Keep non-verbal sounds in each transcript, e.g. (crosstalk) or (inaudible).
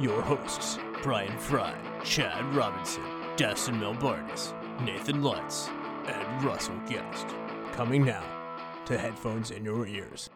your hosts, Brian Fry, Chad Robinson, Dustin Melbardis, Nathan Lutz, and Russell Guest. Coming now to headphones in your ears.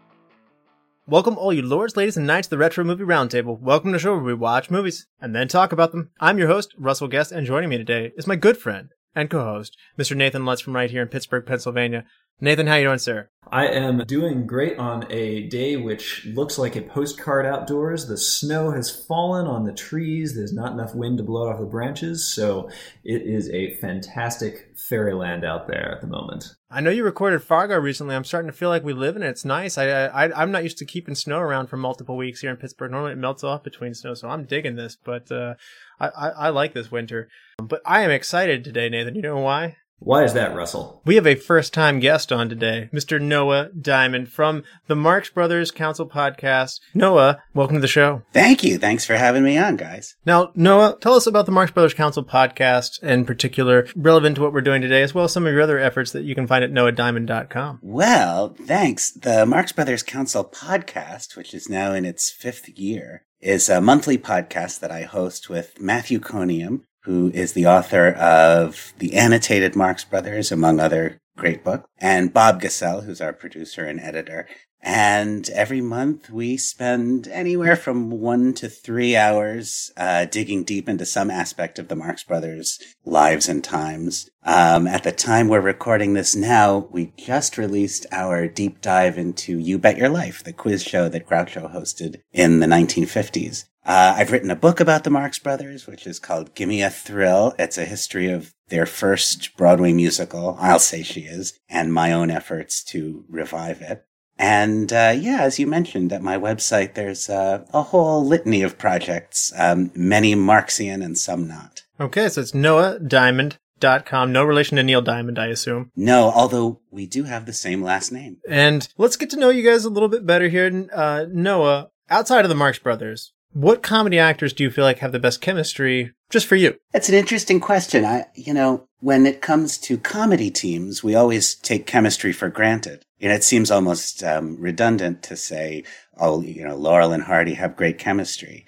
Welcome, all you lords, ladies, and knights to the Retro Movie Roundtable. Welcome to the show where we watch movies and then talk about them. I'm your host, Russell Guest, and joining me today is my good friend and co-host, Mr. Nathan Lutz from right here in Pittsburgh, Pennsylvania. Nathan, how you doing, sir? I am doing great on a day which looks like a postcard outdoors. The snow has fallen on the trees. There's not enough wind to blow it off the branches, so it is a fantastic fairyland out there at the moment. I know you recorded Fargo recently. I'm starting to feel like we live in it. It's nice. I, I I'm not used to keeping snow around for multiple weeks here in Pittsburgh. Normally it melts off between snow, so I'm digging this. But uh, I, I I like this winter. But I am excited today, Nathan. You know why? Why is that, Russell? We have a first time guest on today, Mr. Noah Diamond from the Marx Brothers Council podcast. Noah, welcome to the show. Thank you. Thanks for having me on, guys. Now, Noah, tell us about the Marx Brothers Council podcast in particular, relevant to what we're doing today, as well as some of your other efforts that you can find at noahdiamond.com. Well, thanks. The Marx Brothers Council podcast, which is now in its fifth year, is a monthly podcast that I host with Matthew Coniam, who is the author of The Annotated Marx Brothers, among other great books, and Bob Gassell, who's our producer and editor. And every month we spend anywhere from one to three hours uh, digging deep into some aspect of the Marx Brothers' lives and times. Um, at the time we're recording this now, we just released our deep dive into You Bet Your Life, the quiz show that Groucho hosted in the 1950s. Uh, I've written a book about the Marx Brothers, which is called Gimme a Thrill. It's a history of their first Broadway musical, I'll Say She Is, and my own efforts to revive it. And uh, yeah, as you mentioned, at my website, there's uh, a whole litany of projects, um, many Marxian and some not. Okay, so it's Noah Diamond. Dot com. No relation to Neil Diamond, I assume. No, although we do have the same last name. And let's get to know you guys a little bit better here. Uh, Noah, outside of the Marx Brothers, what comedy actors do you feel like have the best chemistry just for you? That's an interesting question. I, you know, when it comes to comedy teams, we always take chemistry for granted. And it seems almost um, redundant to say, oh, you know, Laurel and Hardy have great chemistry.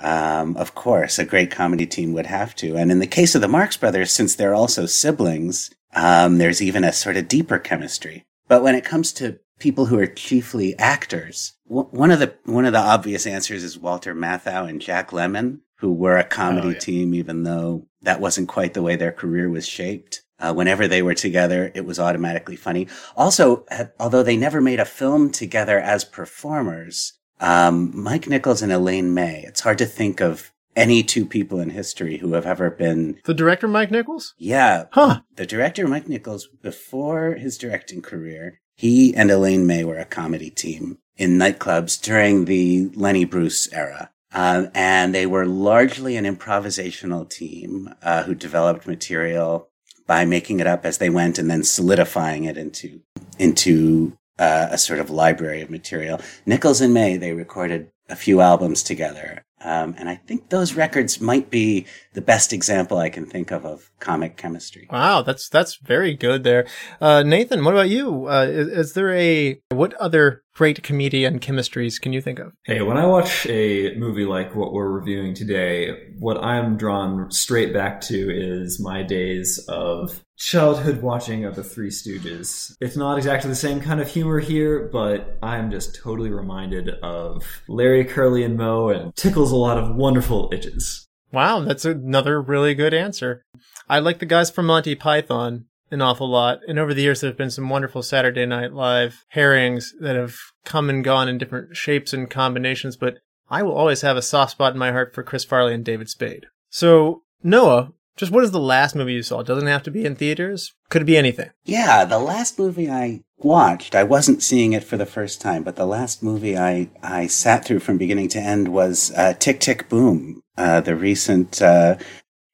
Um, of course, a great comedy team would have to. And in the case of the Marx Brothers, since they're also siblings, um, there's even a sort of deeper chemistry. But when it comes to people who are chiefly actors, w- one of the one of the obvious answers is Walter Matthau and Jack Lemmon, who were a comedy Oh, yeah. team, even though that wasn't quite the way their career was shaped. Uh, whenever they were together, it was automatically funny. Also, although they never made a film together as performers, um, Mike Nichols and Elaine May, it's hard to think of any two people in history who have ever been, The director, Mike Nichols? yeah, Huh. the director Mike Nichols, before his directing career, he and Elaine May were a comedy team in nightclubs during the Lenny Bruce era. Um, and they were largely an improvisational team uh, who developed material by making it up as they went and then solidifying it into into uh, a sort of library of material. Nichols and May they recorded a few albums together, um, and I think those records might be the best example I can think of of comic chemistry. Wow, that's that's very good there. Uh, Nathan, what about you? Uh, is, is there a what other great comedian chemistries can you think of? Hey, when I watch a movie like what we're reviewing today, what I'm drawn straight back to is my days of childhood watching of the Three Stooges. It's not exactly the same kind of humor here, but I'm just totally reminded of Larry, Curly, and Moe and tickles a lot of wonderful itches. Wow, that's another really good answer. I like the guys from Monty Python an awful lot, and over the years there have been some wonderful Saturday Night Live herrings that have come and gone in different shapes and combinations. But I will always have a soft spot in my heart for Chris Farley and David Spade. So Noah, just what is the last movie you saw? It doesn't have to be in theaters. Could be anything. Yeah, the last movie I watched, I wasn't seeing it for the first time, but the last movie I, I sat through from beginning to end was uh, Tick Tick Boom, uh, the recent uh,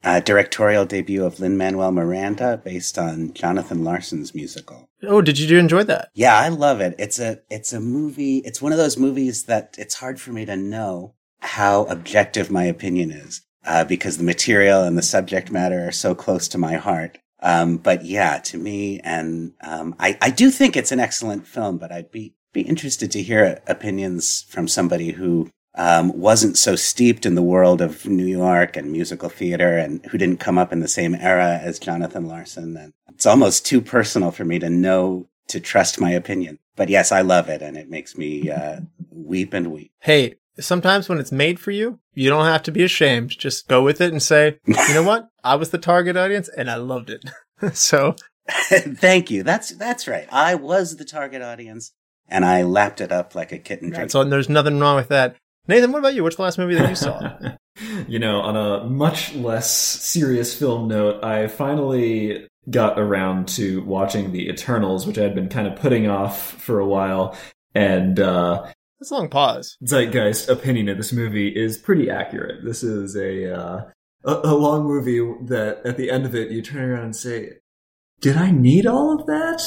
uh directorial debut of Lin Manuel Miranda, based on Jonathan Larson's musical. Oh, did you enjoy that? Yeah, I love it. It's a it's a movie. It's one of those movies that it's hard for me to know how objective my opinion is uh, because the material and the subject matter are so close to my heart. Um, but yeah, to me, and um, I, I do think it's an excellent film. But I'd be be interested to hear opinions from somebody who um, wasn't so steeped in the world of New York and musical theater, and who didn't come up in the same era as Jonathan Larson. And it's almost too personal for me to know to trust my opinion. But yes, I love it, and it makes me uh, weep and weep. Hey, sometimes when it's made for you, you don't have to be ashamed. Just go with it and say, you know what? I was the target audience and I loved it. (laughs) so (laughs) thank you. That's, that's right. I was the target audience and I lapped it up like a kitten. Right, so there's nothing wrong with that. Nathan, what about you? What's the last movie that you saw? (laughs) you know, on a much less serious film note, I finally got around to watching The Eternals, which I had been kind of putting off for a while. And uh, that's a long pause. Zeitgeist opinion of this movie is pretty accurate. This is a, uh, a a long movie that at the end of it you turn around and say, "Did I need all of that?"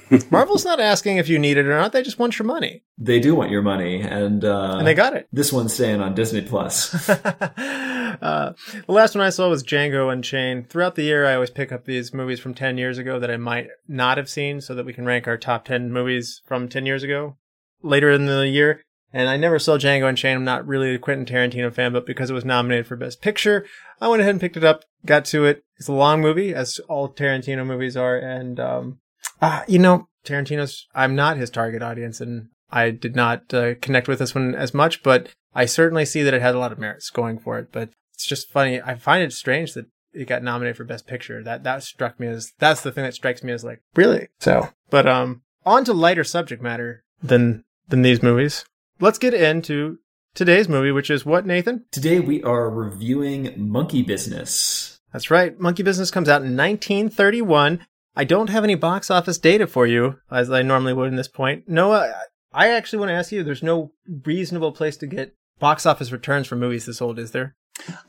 (laughs) Marvel's not asking if you need it or not. They just want your money. They do want your money, and uh, and they got it. This one's staying on Disney Plus. (laughs) uh, the last one I saw was Django Unchained. Throughout the year, I always pick up these movies from ten years ago that I might not have seen, so that we can rank our top ten movies from ten years ago later in the year. And I never saw Django Unchained. I'm not really a Quentin Tarantino fan, but because it was nominated for Best Picture, I went ahead and picked it up, got to it. It's a long movie, as all Tarantino movies are. And, um, uh, you know, Tarantino's, I'm not his target audience and I did not uh, connect with this one as much, but I certainly see that it had a lot of merits going for it. But it's just funny. I find it strange that it got nominated for Best Picture. That, that struck me as, that's the thing that strikes me as like, really? So, but, um, on to lighter subject matter than than these movies. Let's get into today's movie, which is what, Nathan? Today we are reviewing Monkey Business. That's right. Monkey Business comes out in 1931. I don't have any box office data for you, as I normally would in this point. Noah, I actually want to ask you there's no reasonable place to get box office returns for movies this old, is there?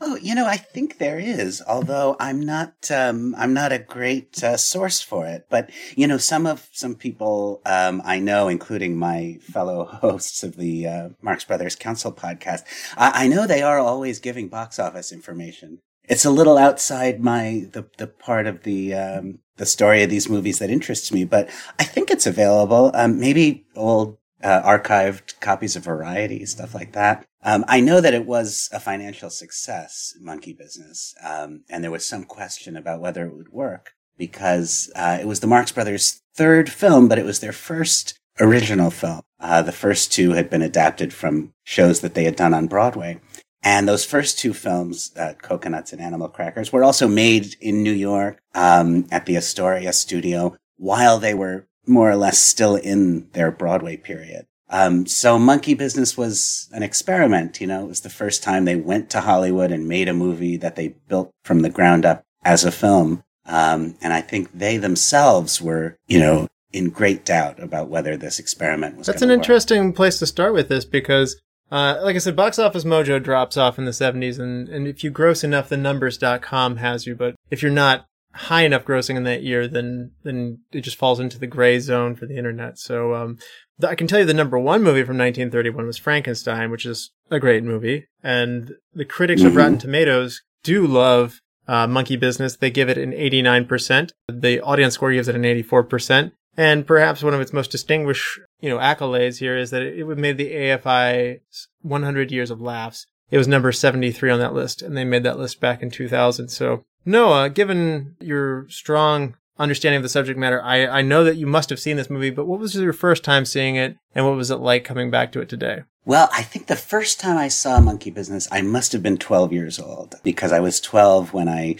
Oh, you know, I think there is, although I'm not, um, I'm not a great uh, source for it. But you know, some of some people um, I know, including my fellow (laughs) hosts of the uh, Marx Brothers Council podcast, I-, I know they are always giving box office information. It's a little outside my the the part of the um, the story of these movies that interests me, but I think it's available. Um, maybe old uh, archived copies of Variety, stuff like that. Um, I know that it was a financial success, Monkey Business, um, and there was some question about whether it would work because uh, it was the Marx Brothers' third film, but it was their first original film. Uh, the first two had been adapted from shows that they had done on Broadway. And those first two films, uh, Cocoanuts and Animal Crackers, were also made in New York um, at the Astoria studio while they were more or less still in their Broadway period. Um, so Monkey Business was an experiment. You know, it was the first time they went to Hollywood and made a movie that they built from the ground up as a film. Um, and I think they themselves were, you know, in great doubt about whether this experiment was. That's an work. interesting place to start with this because, uh, like I said, box office mojo drops off in the 70s, and, and if you gross enough, the numbers.com has you. But if you're not high enough grossing in that year, then then it just falls into the gray zone for the internet. So um, the, I can tell you the number one movie from 1931 was Frankenstein, which is a great movie, and the critics of Rotten Tomatoes do love uh, Monkey Business. They give it an 89%. The audience score gives it an 84%. And perhaps one of its most distinguished, you know, accolades here is that it made the AFI 100 Years of Laughs. It was number 73 on that list, and they made that list back in 2000. So Noah, given your strong understanding of the subject matter, I, I know that you must have seen this movie, but what was your first time seeing it and what was it like coming back to it today? Well, I think the first time I saw Monkey Business, I must have been 12 years old because I was 12 when I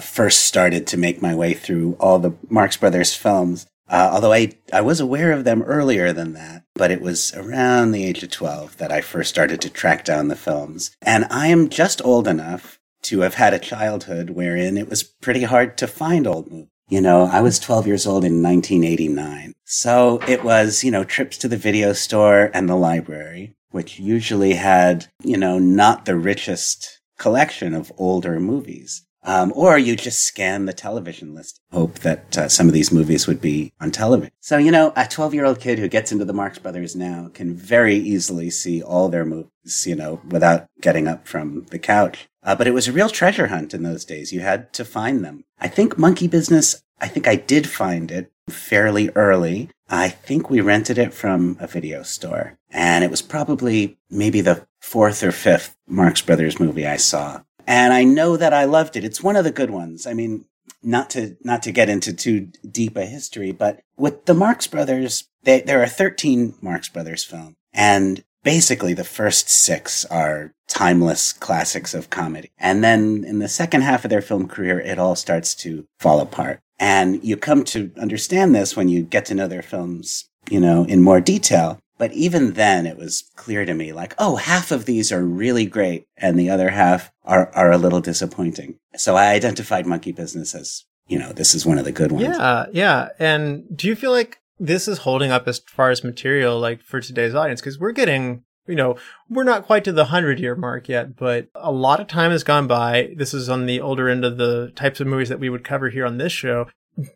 first started to make my way through all the Marx Brothers films. Uh, although I, I was aware of them earlier than that, but it was around the age of 12 that I first started to track down the films. And I am just old enough to have had a childhood wherein it was pretty hard to find old movies. You know, I was 12 years old in 1989. So it was, you know, trips to the video store and the library, which usually had, you know, not the richest collection of older movies. Um, or you just scan the television list, hope that uh, some of these movies would be on television. So, you know, a 12 year old kid who gets into the Marx Brothers now can very easily see all their movies, you know, without getting up from the couch. Uh, but it was a real treasure hunt in those days. You had to find them. I think Monkey Business, I think I did find it fairly early. I think we rented it from a video store and it was probably maybe the fourth or fifth Marx Brothers movie I saw. And I know that I loved it. It's one of the good ones. I mean, not to, not to get into too deep a history, but with the Marx Brothers, they, there are 13 Marx Brothers films and basically the first six are timeless classics of comedy. And then in the second half of their film career, it all starts to fall apart. And you come to understand this when you get to know their films, you know, in more detail. But even then, it was clear to me like, oh, half of these are really great and the other half are, are a little disappointing. So I identified Monkey Business as, you know, this is one of the good ones. Yeah, yeah. And do you feel like this is holding up as far as material, like for today's audience? Because we're getting, you know, we're not quite to the 100 year mark yet, but a lot of time has gone by. This is on the older end of the types of movies that we would cover here on this show.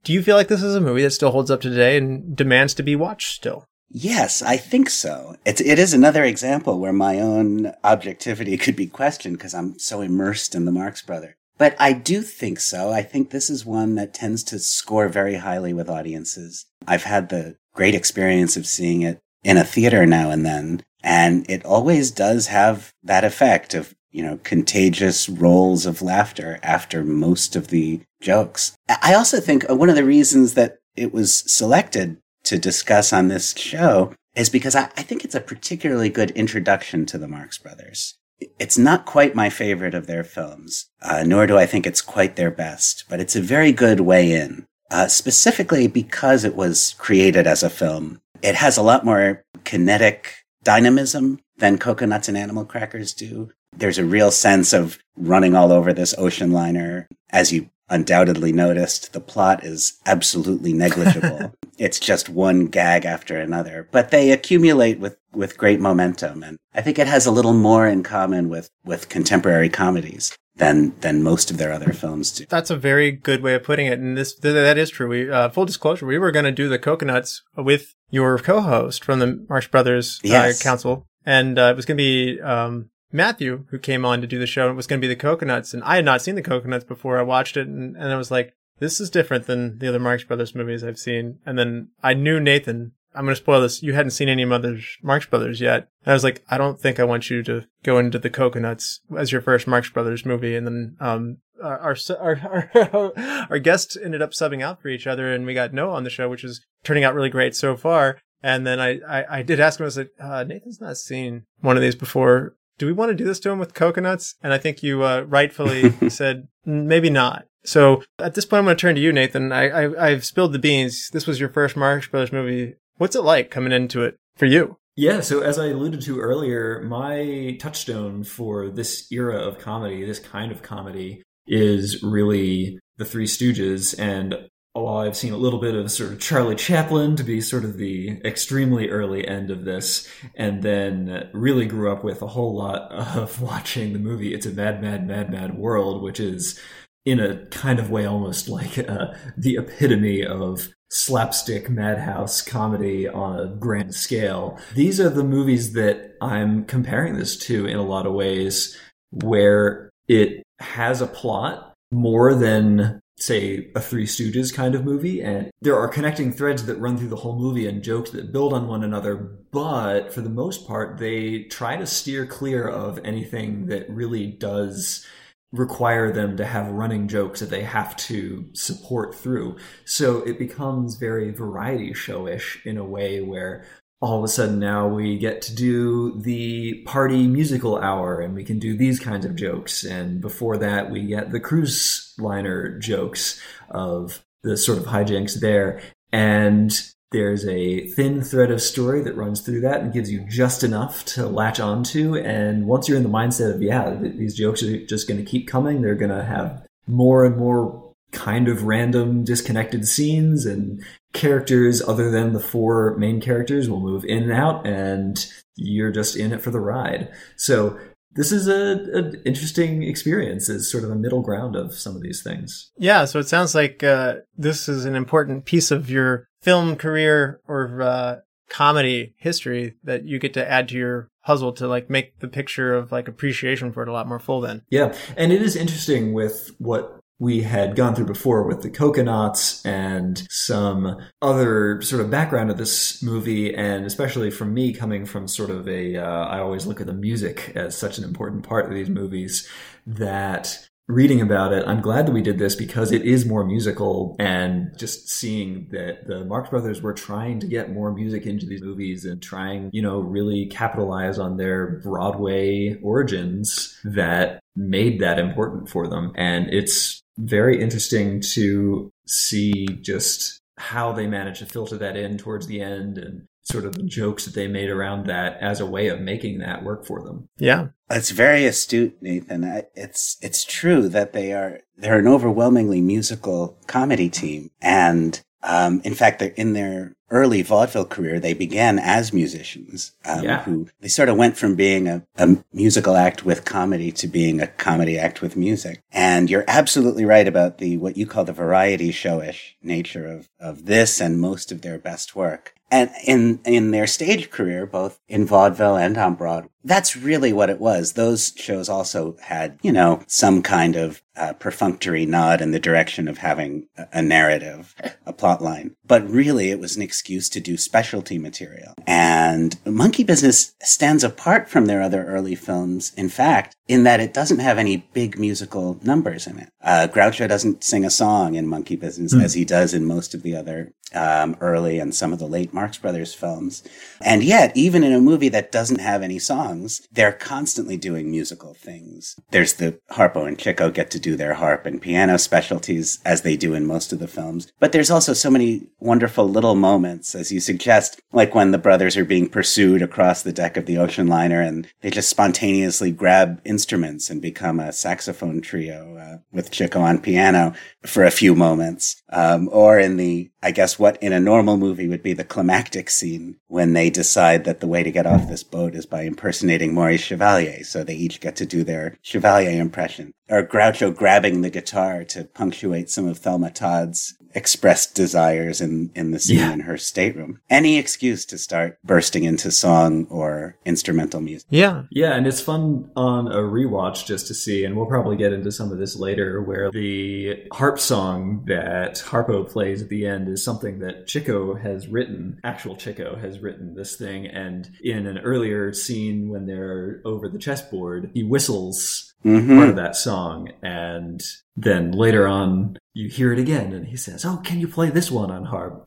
Do you feel like this is a movie that still holds up today and demands to be watched still? Yes, I think so. It's, it is another example where my own objectivity could be questioned because I'm so immersed in the Marx Brother. But I do think so. I think this is one that tends to score very highly with audiences. I've had the great experience of seeing it in a theater now and then, and it always does have that effect of, you know, contagious rolls of laughter after most of the jokes. I also think uh, one of the reasons that it was selected to discuss on this show is because I, I, think it's a particularly good introduction to the Marx Brothers. It's not quite my favorite of their films, uh, nor do I think it's quite their best, but it's a very good way in, uh, specifically because it was created as a film. It has a lot more kinetic dynamism than Cocoanuts and Animal Crackers do. There's a real sense of running all over this ocean liner. As you undoubtedly noticed, the plot is absolutely negligible. (laughs) it's just one gag after another, but they accumulate with, with great momentum. And I think it has a little more in common with, with contemporary comedies than than most of their other films do. That's a very good way of putting it, and this th- that is true. We uh, full disclosure, we were going to do the cocoanuts with your co-host from the Marx Brothers uh, yes. Council, and uh, it was going to be um, Matthew who came on to do the show. It was going to be the cocoanuts, and I had not seen the cocoanuts before. I watched it, and, and I was like, this is different than the other Marx Brothers movies I've seen. And then I knew Nathan. I'm going to spoil this. You hadn't seen any of other Marx Brothers yet. And I was like, I don't think I want you to go into the Cocoanuts as your first Marx Brothers movie. And then, um, our, our, our, (laughs) our guests ended up subbing out for each other and we got Noah on the show, which is turning out really great so far. And then I, I, I did ask him, I was like, uh, Nathan's not seen one of these before. Do we want to do this to him with cocoanuts? And I think you, uh, rightfully (laughs) said, maybe not. So at this point, I'm going to turn to you, Nathan. I, I I've spilled the beans. This was your first Marx Brothers movie. What's it like coming into it for you? Yeah, so as I alluded to earlier, my touchstone for this era of comedy, this kind of comedy, is really the Three Stooges. And while I've seen a little bit of sort of Charlie Chaplin to be sort of the extremely early end of this, and then really grew up with a whole lot of (laughs) watching the movie It's a Mad, Mad, Mad, Mad World, which is in a kind of way almost like uh, the epitome of slapstick madhouse comedy on a grand scale. These are the movies that I'm comparing this to in a lot of ways where it has a plot more than say a Three Stooges kind of movie and there are connecting threads that run through the whole movie and jokes that build on one another but for the most part they try to steer clear of anything that really does require them to have running jokes that they have to support through. So it becomes very variety showish in a way where all of a sudden now we get to do the party musical hour and we can do these kinds of jokes. And before that, we get the cruise liner jokes of the sort of hijinks there. And there's a thin thread of story that runs through that and gives you just enough to latch onto. And once you're in the mindset of, yeah, these jokes are just going to keep coming, they're going to have more and more kind of random disconnected scenes and characters other than the four main characters will move in and out and you're just in it for the ride. So this is a, an interesting experience as sort of a middle ground of some of these things. Yeah, so it sounds like uh, this is an important piece of your film career or uh, comedy history that you get to add to your puzzle to like make the picture of like appreciation for it a lot more full then. Yeah, and it is interesting with what we had gone through before with the cocoanuts and some other sort of background of this movie and especially from me coming from sort of a uh, I always look at the music as such an important part of these movies that reading about it, I'm glad that we did this because it is more musical and just seeing that the Marx Brothers were trying to get more music into these movies and trying, you know, really capitalize on their Broadway origins that made that important for them. And it's very interesting to see just how they managed to filter that in towards the end and sort of the jokes that they made around that as a way of making that work for them. Yeah. It's very astute, Nathan. It's it's true that they are they're an overwhelmingly musical comedy team, and um, in fact, they're in their early vaudeville career, they began as musicians, um, Yeah. who they sort of went from being a, a musical act with comedy to being a comedy act with music. And you're absolutely right about the what you call the variety showish nature of of this and most of their best work. And in in their stage career, both in vaudeville and on Broadway, that's really what it was. Those shows also had, you know, some kind of uh, perfunctory nod in the direction of having a, a narrative, a plot line. But really, it was an excuse to do specialty material. And Monkey Business stands apart from their other early films, in fact, in that it doesn't have any big musical numbers in it. Uh, Groucho doesn't sing a song in Monkey Business as he does in most of the other um, early and some of the late Marx Brothers films. And yet, even in a movie that doesn't have any songs, they're constantly doing musical things. There's the Harpo and Chico get to do their harp and piano specialties as they do in most of the films. But there's also so many wonderful little moments, as you suggest, like when the brothers are being pursued across the deck of the ocean liner and they just spontaneously grab instruments and become a saxophone trio uh, with Chico on piano for a few moments. Um, or in the, I guess what in a normal movie would be the climactic scene when they decide that the way to get off this boat is by impersonating Maurice Chevalier. So they each get to do their Chevalier impression. Or Groucho grabbing the guitar to punctuate some of Thelma Todd's expressed desires in, in the scene Yeah. in her stateroom. Any excuse to start bursting into song or instrumental music. Yeah. Yeah, and it's fun on a rewatch just to see, and we'll probably get into some of this later, where the harp song that Harpo plays at the end is something that Chico has written. Actual Chico has written this thing, and in an earlier scene when they're over the chessboard, he whistles Mhm. part of that song, and then later on you hear it again, and he says, "Oh, can you play this one on harp?"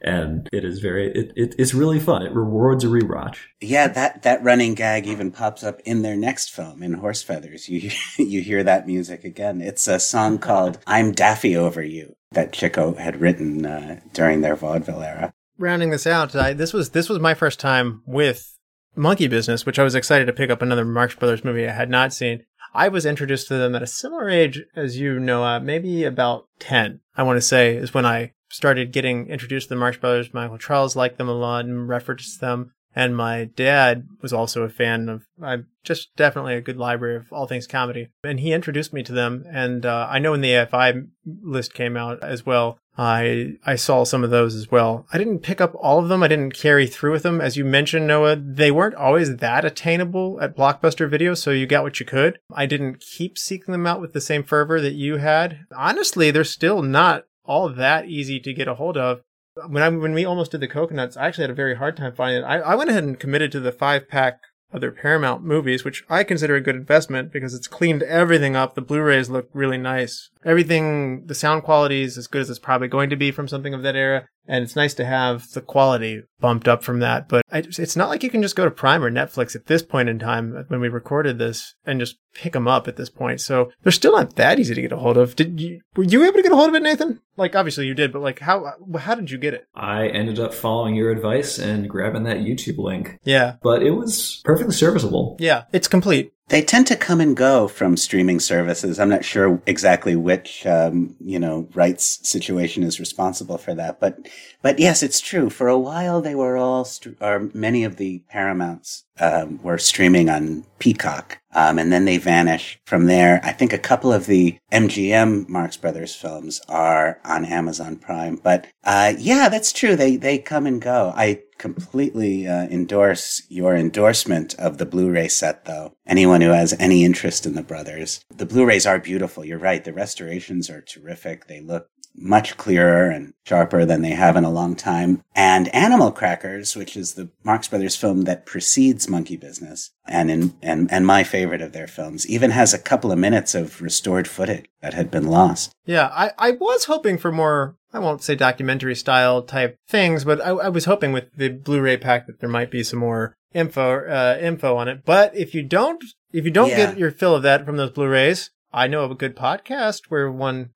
And it is very, it, it, it's really fun. It rewards a rewatch. Yeah, that, that running gag even pops up in their next film, in Horse Feathers. You (laughs) you hear that music again. It's a song called "I'm Daffy Over You" that Chico had written uh, during their vaudeville era. Rounding this out, I, this was this was my first time with Monkey Business, which I was excited to pick up another Marx Brothers movie I had not seen. I was introduced to them at a similar age as you, Noah, maybe about 10, I want to say, is when I started getting introduced to the Marx Brothers. Michael Charles liked them a lot and referenced them. And my dad was also a fan of, uh, just definitely a good library of all things comedy. And he introduced me to them. And uh, I know when the AFI list came out as well, I I saw some of those as well. I didn't pick up all of them. I didn't carry through with them. As you mentioned, Noah, they weren't always that attainable at Blockbuster Video, so you got what you could. I didn't keep seeking them out with the same fervor that you had. Honestly, they're still not all that easy to get a hold of. When I when we almost did the cocoanuts, I actually had a very hard time finding it. I, I went ahead and committed to the five pack of their Paramount movies, which I consider a good investment because it's cleaned everything up. The Blu-rays look really nice. Everything, the sound quality is as good as it's probably going to be from something of that era. and it's nice to have the quality bumped up from that. But I, it's not like you can just go to Prime or Netflix at this point in time uh, when we recorded this and just pick them up at this point. So they're still not that easy to get a hold of. Did you were you able to get a hold of it, Nathan? Like obviously you did, but like how how did you get it? I ended up following your advice and grabbing that YouTube link. Yeah, but it was perfectly serviceable. Yeah, it's complete. They tend to come and go from streaming services. I'm not sure exactly which, um, you know, rights situation is responsible for that, but, but yes, it's true. For a while, they were all, st- or many of the Paramounts um, were streaming on Peacock, um, and then they vanish from there. I think a couple of the MGM Marx Brothers films are on Amazon Prime, but uh, yeah, that's true. They they come and go. I completely uh, endorse your endorsement of the Blu-ray set, though. Anyone who has any interest in the brothers, the Blu-rays are beautiful. You're right. The restorations are terrific. They look much clearer and sharper than they have in a long time. And Animal Crackers, which is the Marx Brothers film that precedes Monkey Business, and in, and and my favorite of their films, even has a couple of minutes of restored footage that had been lost. Yeah, I, I was hoping for more I won't say documentary style type things, but I, I was hoping with the Blu-ray pack that there might be some more info uh, info on it. But if you don't if you don't yeah. get your fill of that from those Blu-rays, I know of a good podcast where one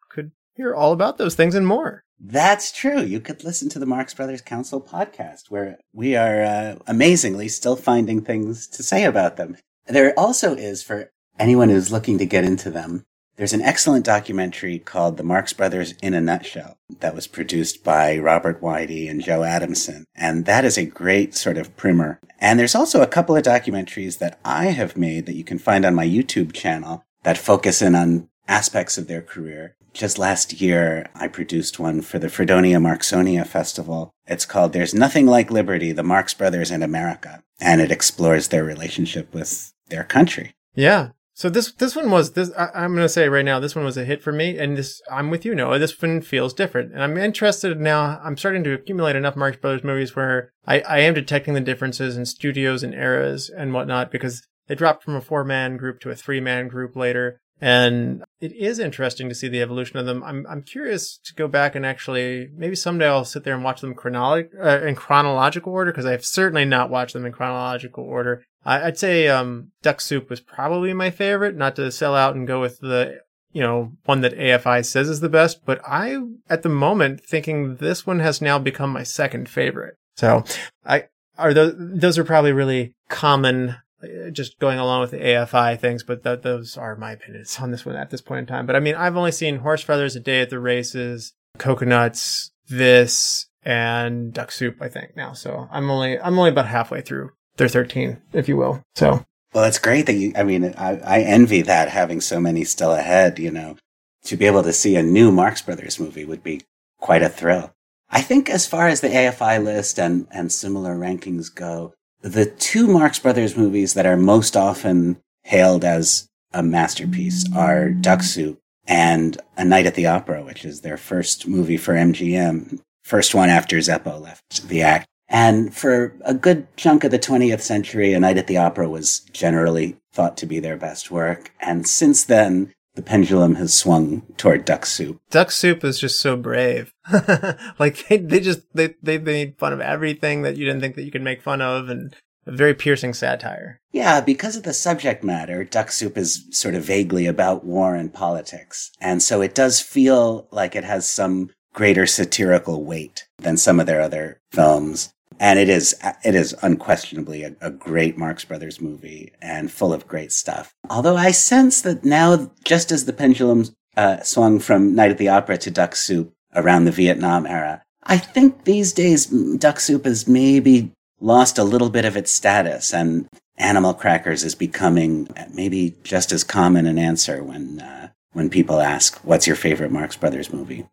hear all about those things and more. That's true. You could listen to the Marx Brothers Council podcast, where we are uh, amazingly still finding things to say about them. There also is for anyone who's looking to get into them. There's an excellent documentary called The Marx Brothers in a Nutshell that was produced by Robert Weide and Joe Adamson. And that is a great sort of primer. And there's also a couple of documentaries that I have made that you can find on my YouTube channel that focus in on aspects of their career. Just last year, I produced one for the Fredonia Marxonia Festival. It's called There's Nothing Like Liberty, the Marx Brothers in America. And it explores their relationship with their country. Yeah. So this this one was this I, am going to say right now this one was a hit for me and this I'm with you Noah this one feels different and I'm interested now I'm starting to accumulate enough Marx Brothers movies where I, I am detecting the differences in studios and eras and whatnot because they dropped from a four man group to a three man group later and it is interesting to see the evolution of them. I'm I'm curious to go back and actually maybe someday I'll sit there and watch them chronolog- uh, in chronological order because I've certainly not watched them in chronological order. I, would say um, Duck Soup was probably my favorite. Not to sell out and go with the you know one that AFI says is the best, but I at the moment thinking this one has now become my second favorite. So I are those those are probably really common Uh, just going along with the AFI things, but th- those are my opinions on this one at this point in time. But I mean, I've only seen Horse Feathers, A Day at the Races, cocoanuts, this, and Duck Soup, I think now. So I'm only, I'm only about halfway through their 13, if you will. So. Well, it's great that you, I mean, I, I envy that having so many still ahead, you know, to be able to see a new Marx Brothers movie would be quite a thrill. I think as far as the AFI list and, and similar rankings go, the two Marx Brothers movies that are most often hailed as a masterpiece are Duck Soup and A Night at the Opera, which is their first movie for MGM, first one after Zeppo left the act. And for a good chunk of the 20th century, A Night at the Opera was generally thought to be their best work. And since then, the pendulum has swung toward duck soup. Duck soup is just so brave. (laughs) like they, they just they they made fun of everything that you didn't think that you could make fun of, and a very piercing satire. Yeah, because of the subject matter, Duck Soup is sort of vaguely about war and politics, and so it does feel like it has some greater satirical weight than some of their other films and it is it is unquestionably a, a, great Marx Brothers movie and full of great stuff. Although I sense that now, just as the pendulum uh, swung from Night at the Opera to Duck Soup around the Vietnam era, I think these days Duck Soup has maybe lost a little bit of its status, and Animal Crackers is becoming maybe just as common an answer when uh, when people ask, "What's your favorite Marx Brothers movie?"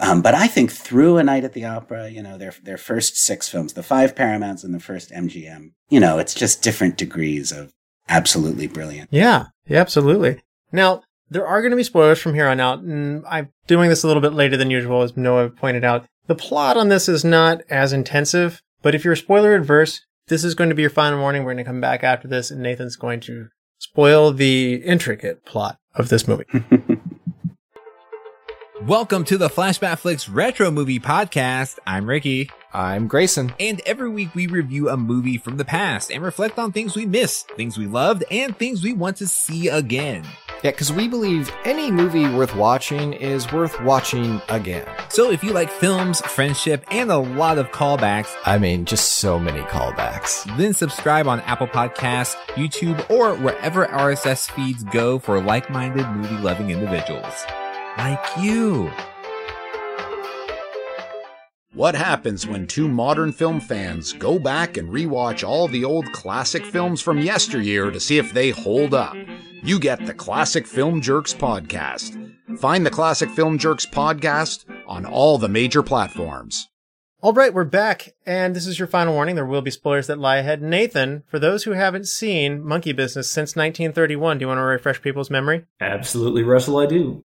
Um, but I think through A Night at the Opera, you know, their their first six films, the five Paramounts and the first MGM, you know, it's just different degrees of absolutely brilliant. Yeah, yeah, absolutely. Now, there are going to be spoilers from here on out, and I'm doing this a little bit later than usual, as Noah pointed out. The plot on this is not as intensive, but if you're spoiler adverse, this is going to be your final warning. We're going to come back after this, and Nathan's going to spoil the intricate plot of this movie. (laughs) Welcome to the Flashback Flicks Retro Movie Podcast. I'm Ricky. I'm Grayson. And every week we review a movie from the past and reflect on things we missed, things we loved, and things we want to see again. Yeah, because we believe any movie worth watching is worth watching again. So if you like films, friendship, and a lot of callbacks, I mean, just so many callbacks. then subscribe on Apple Podcasts, YouTube, or wherever RSS feeds go for like-minded movie-loving individuals. Like you. What happens when two modern film fans go back and rewatch all the old classic films from yesteryear to see if they hold up? You get the Classic Film Jerks podcast. Find the Classic Film Jerks podcast on all the major platforms. All right, we're back, and this is your final warning. There will be spoilers that lie ahead. Nathan, for those who haven't seen Monkey Business since 1931, do you want to refresh people's memory? Absolutely, Russell, I do.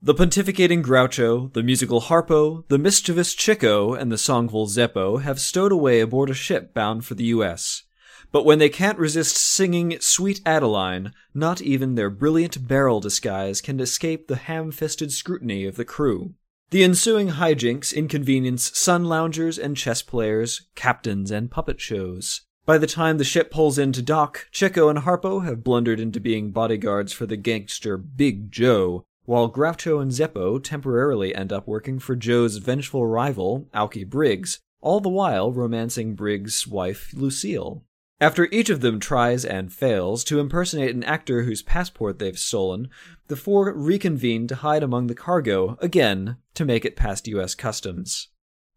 The pontificating Groucho, the musical Harpo, the mischievous Chico, and the songful Zeppo have stowed away aboard a ship bound for the U.S. But when they can't resist singing Sweet Adeline, not even their brilliant barrel disguise can escape the ham fisted scrutiny of the crew. The ensuing hijinks inconvenience sun loungers and chess players, captains and puppet shows. By the time the ship pulls into dock, Chico and Harpo have blundered into being bodyguards for the gangster Big Joe, while Groucho and Zeppo temporarily end up working for Joe's vengeful rival, Alky Briggs, all the while romancing Briggs' wife, Lucille. After each of them tries and fails to impersonate an actor whose passport they've stolen, the four reconvene to hide among the cargo, again, to make it past U.S. Customs.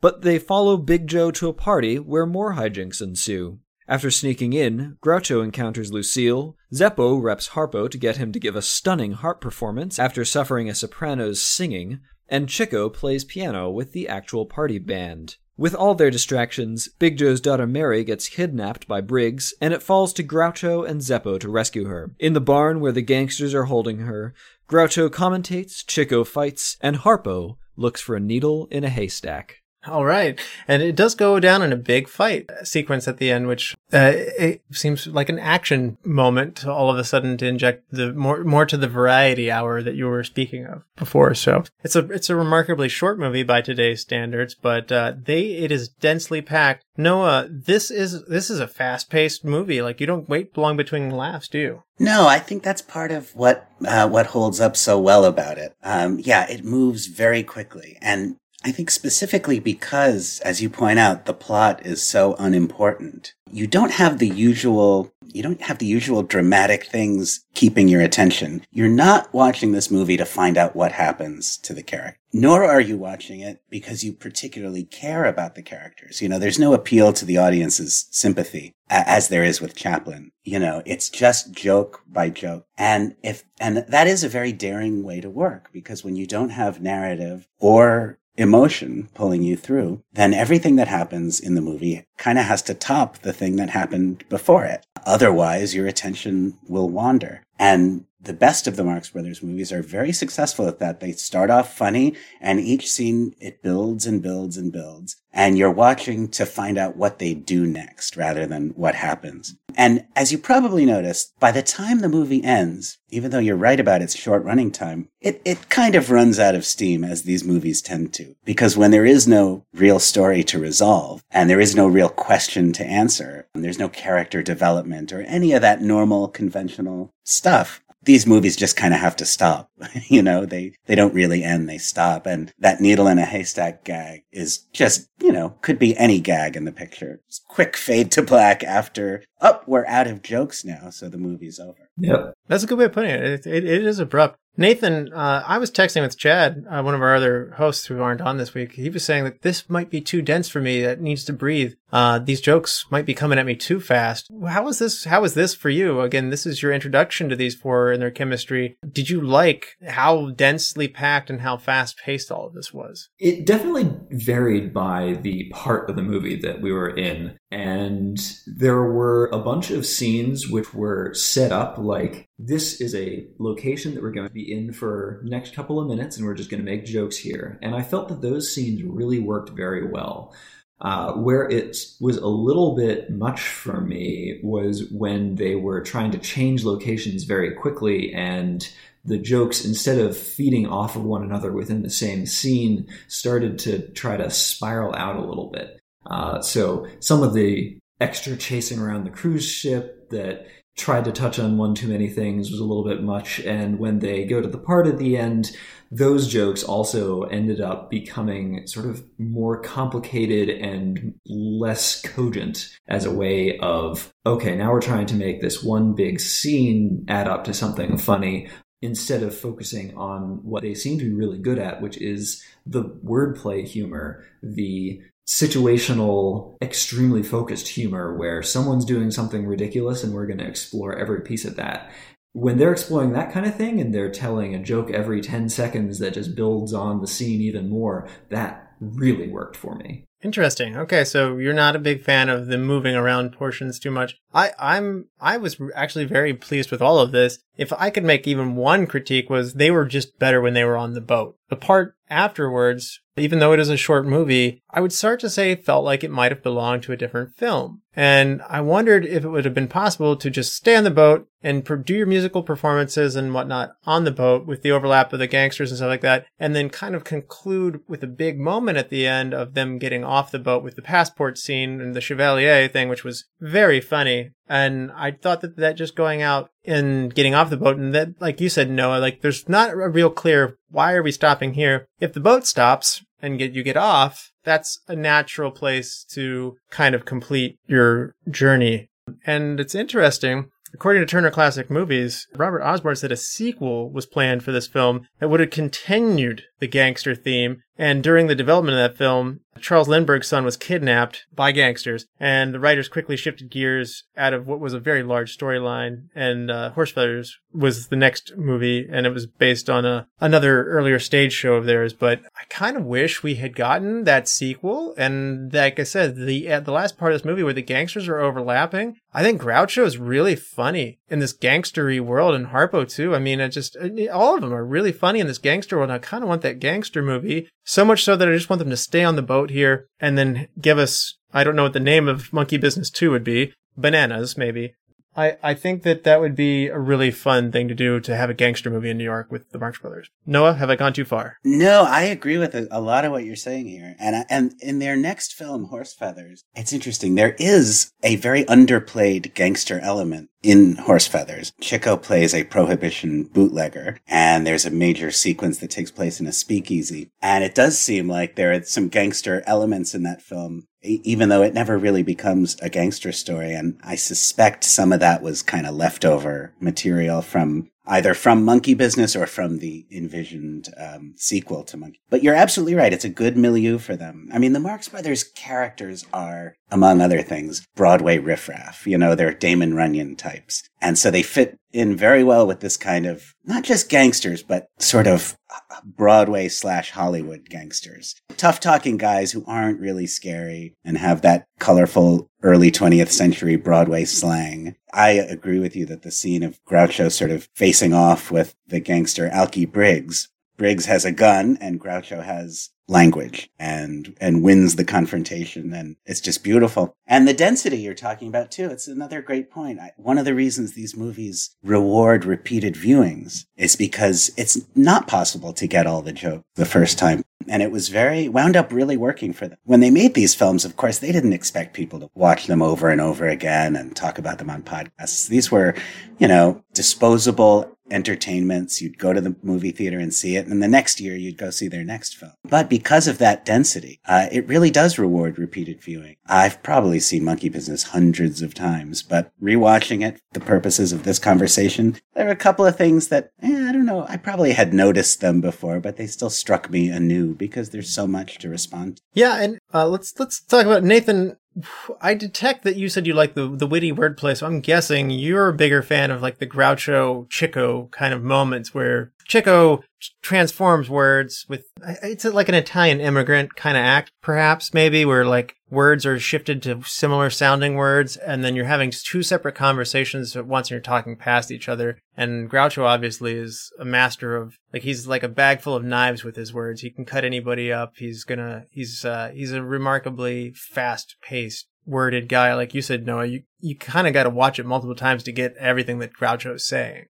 But they follow Big Joe to a party where more hijinks ensue. After sneaking in, Groucho encounters Lucille, Zeppo reps Harpo to get him to give a stunning harp performance after suffering a soprano's singing, and Chico plays piano with the actual party band. With all their distractions, Big Joe's daughter Mary gets kidnapped by Briggs, and it falls to Groucho and Zeppo to rescue her. In the barn where the gangsters are holding her, Groucho commentates, Chico fights, and Harpo looks for a needle in a haystack. All right. And it does go down in a big fight sequence at the end, which uh, it seems like an action moment all of a sudden to inject the more more to the variety hour that you were speaking of before. So it's a it's a remarkably short movie by today's standards, but uh, they it is densely packed. Noah, this is this is a fast paced movie. Like you don't wait long between laughs, do you? No, I think that's part of what uh, what holds up so well about it. Um, yeah, it moves very quickly, and I think specifically because, as you point out, the plot is so unimportant. You don't have the usual, you don't have the usual dramatic things keeping your attention. You're not watching this movie to find out what happens to the character. Nor are you watching it because you particularly care about the characters. You know, there's no appeal to the audience's sympathy as there is with Chaplin. You know, it's just joke by joke. And if, and that is a very daring way to work because when you don't have narrative or emotion pulling you through, then everything that happens in the movie kind of has to top the thing that happened before it. Otherwise, your attention will wander. And the best of the Marx Brothers movies are very successful at that. They start off funny and each scene it builds and builds and builds. And you're watching to find out what they do next rather than what happens. And as you probably noticed, by the time the movie ends, even though you're right about its short running time, it, it kind of runs out of steam as these movies tend to. Because when there is no real story to resolve and there is no real question to answer and there's no character development or any of that normal conventional stuff, these movies just kind of have to stop. (laughs) you know, they, they don't really end, they stop. And that needle in a haystack gag is just, you know, could be any gag in the picture. It's quick fade to black after, up, oh, we're out of jokes now, so the movie's over. Yep. That's a good way of putting it. It, it, it is abrupt. Nathan, uh, I was texting with Chad, uh, one of our other hosts who aren't on this week. He was saying that this might be too dense for me. That needs to breathe. Uh, these jokes might be coming at me too fast. How is this? How is this for you? Again, this is your introduction to these four and their chemistry. Did you like how densely packed and how fast paced all of this was? It definitely varied by the part of the movie that we were in. And there were a bunch of scenes which were set up like this is a location that we're going to be in for next couple of minutes and we're just going to make jokes here. And I felt that those scenes really worked very well. Uh, where it was a little bit much for me was when they were trying to change locations very quickly and the jokes, instead of feeding off of one another within the same scene, started to try to spiral out a little bit. Uh, so some of the extra chasing around the cruise ship that tried to touch on one too many things was a little bit much. And when they go to the part at the end, those jokes also ended up becoming sort of more complicated and less cogent as a way of, okay, now we're trying to make this one big scene add up to something funny instead of focusing on what they seem to be really good at, which is the wordplay humor, the situational, extremely focused humor where someone's doing something ridiculous and we're going to explore every piece of that. When they're exploring that kind of thing and they're telling a joke every 10 seconds that just builds on the scene even more, that really worked for me. Interesting. Okay, so you're not a big fan of the moving around portions too much. I, I'm, I was actually very pleased with all of this. If I could make even one critique was they were just better when they were on the boat. The part afterwards, even though it is a short movie, I would start to say felt like it might have belonged to a different film. And I wondered if it would have been possible to just stay on the boat and do your musical performances and whatnot on the boat with the overlap of the gangsters and stuff like that, and then kind of conclude with a big moment at the end of them getting off the boat with the passport scene and the Chevalier thing, which was very funny. And I thought that that just going out and getting off the boat and that, like you said, Noah, like there's not a real clear why are we stopping here? If the boat stops and get you get off, that's a natural place to kind of complete your journey. And it's interesting According to Turner Classic Movies, Robert Osborne said a sequel was planned for this film that would have continued the gangster theme. And during the development of that film, Charles Lindbergh's son was kidnapped by gangsters, and the writers quickly shifted gears out of what was a very large storyline. And uh, Horse Feathers was the next movie, and it was based on a another earlier stage show of theirs. But I kind of wish we had gotten that sequel. And like I said, the at the last part of this movie where the gangsters are overlapping, I think Groucho is really funny in this gangstery world, and Harpo too. I mean, it just all of them are really funny in this gangster world. I kind of want that gangster movie. So much so that I just want them to stay on the boat here and then give us, I don't know what the name of Monkey Business 2 would be. Bananas, maybe. I, I think that that would be a really fun thing to do to have a gangster movie in New York with the Marx Brothers. Noah, have I gone too far? No, I agree with a, lot of what you're saying here. And and in their next film, Horse Feathers, it's interesting. There is a very underplayed gangster element in Horse Feathers. Chico plays a prohibition bootlegger, and there's a major sequence that takes place in a speakeasy. And it does seem like there are some gangster elements in that film even though it never really becomes a gangster story. And I suspect some of that was kind of leftover material from either from Monkey Business or from the envisioned um, sequel to Monkey. But you're absolutely right. It's a good milieu for them. I mean, the Marx Brothers characters are, among other things, Broadway riffraff. You know, they're Damon Runyon types. And so they fit in very well with this kind of not just gangsters, but sort of Broadway slash Hollywood gangsters. Tough talking guys who aren't really scary and have that colorful early 20th century Broadway slang. I agree with you that the scene of Groucho sort of facing off with the gangster Alky Briggs. Briggs has a gun and Groucho has language and and wins the confrontation and it's just beautiful and the density you're talking about too it's another great point I, one of the reasons these movies reward repeated viewings is because it's not possible to get all the jokes the first time and it was very wound up really working for them. When they made these films of course they didn't expect people to watch them over and over again and talk about them on podcasts. These were you know disposable entertainments. You'd go to the movie theater and see it, and the next year you'd go see their next film. But because of that density, uh, it really does reward repeated viewing. I've probably seen Monkey Business hundreds of times, but rewatching it, the purposes of this conversation, there are a couple of things that eh, I don't know. I probably had noticed them before, but they still struck me anew because there's so much to respond. To. Yeah, and uh, let's let's talk about Nathan. (sighs) I detect that you said you like the the witty wordplay, so I'm guessing you're a bigger fan of like the Groucho Chico kind of moments where Chico transforms words with it's like an Italian immigrant kind of act, perhaps maybe where like words are shifted to similar sounding words, and then you're having two separate conversations at once, and you're talking past each other. And Groucho obviously is a master of like he's like a bag full of knives with his words. He can cut anybody up. He's gonna he's uh he's a remarkably fast paced worded guy. Like you said, Noah, you, you kind of got to watch it multiple times to get everything that Groucho's saying.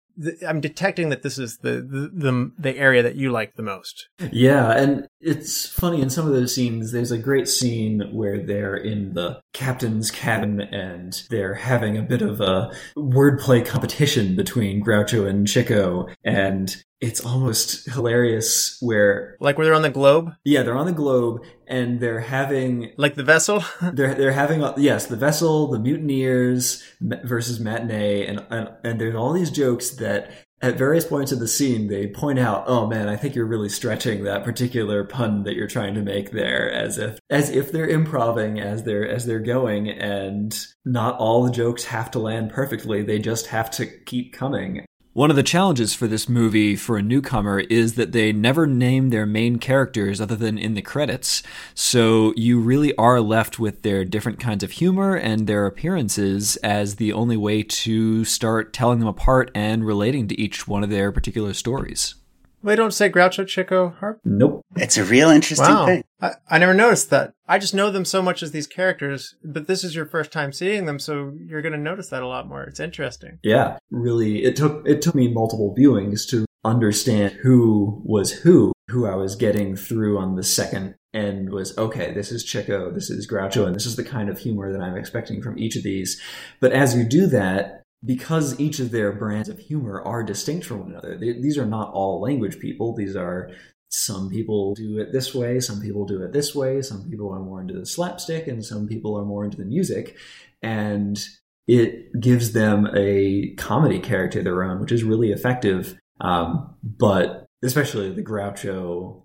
I'm detecting that this is the, the, the the area that you like the most. Yeah, and it's funny in some of those scenes. There's a great scene where they're in the captain's cabin and they're having a bit of a wordplay competition between Groucho and Chico, and it's almost hilarious where like where they're on the globe? Yeah they're on the globe and they're having like the vessel? (laughs) They're they're having yes the vessel the mutineers versus matinee and, and and there's all these jokes that at various points of the scene they point out oh man i think you're really stretching that particular pun that you're trying to make there as if as if they're improving as they're as they're going and not all the jokes have to land perfectly. They just have to keep coming one of the challenges for this movie for a newcomer is that they never name their main characters other than in the credits. So you really are left with their different kinds of humor and their appearances as the only way to start telling them apart and relating to each one of their particular stories. They don't say Groucho Chico Harp? Nope. It's a real interesting wow. thing. I, I never noticed that. I just know them so much as these characters, but this is your first time seeing them, so you're going to notice that a lot more. It's interesting. Yeah, really. It took it took me multiple viewings to understand who was who, who I was getting through on the second end was okay, this is Chico, this is Groucho, and this is the kind of humor that I'm expecting from each of these. But as you do that, because each of their brands of humor are distinct from one another. They, these are not all language people. These are some people do it this way, some people do it this way, some people are more into the slapstick, and some people are more into the music. And it gives them a comedy character of their own, which is really effective. Um, but especially the Groucho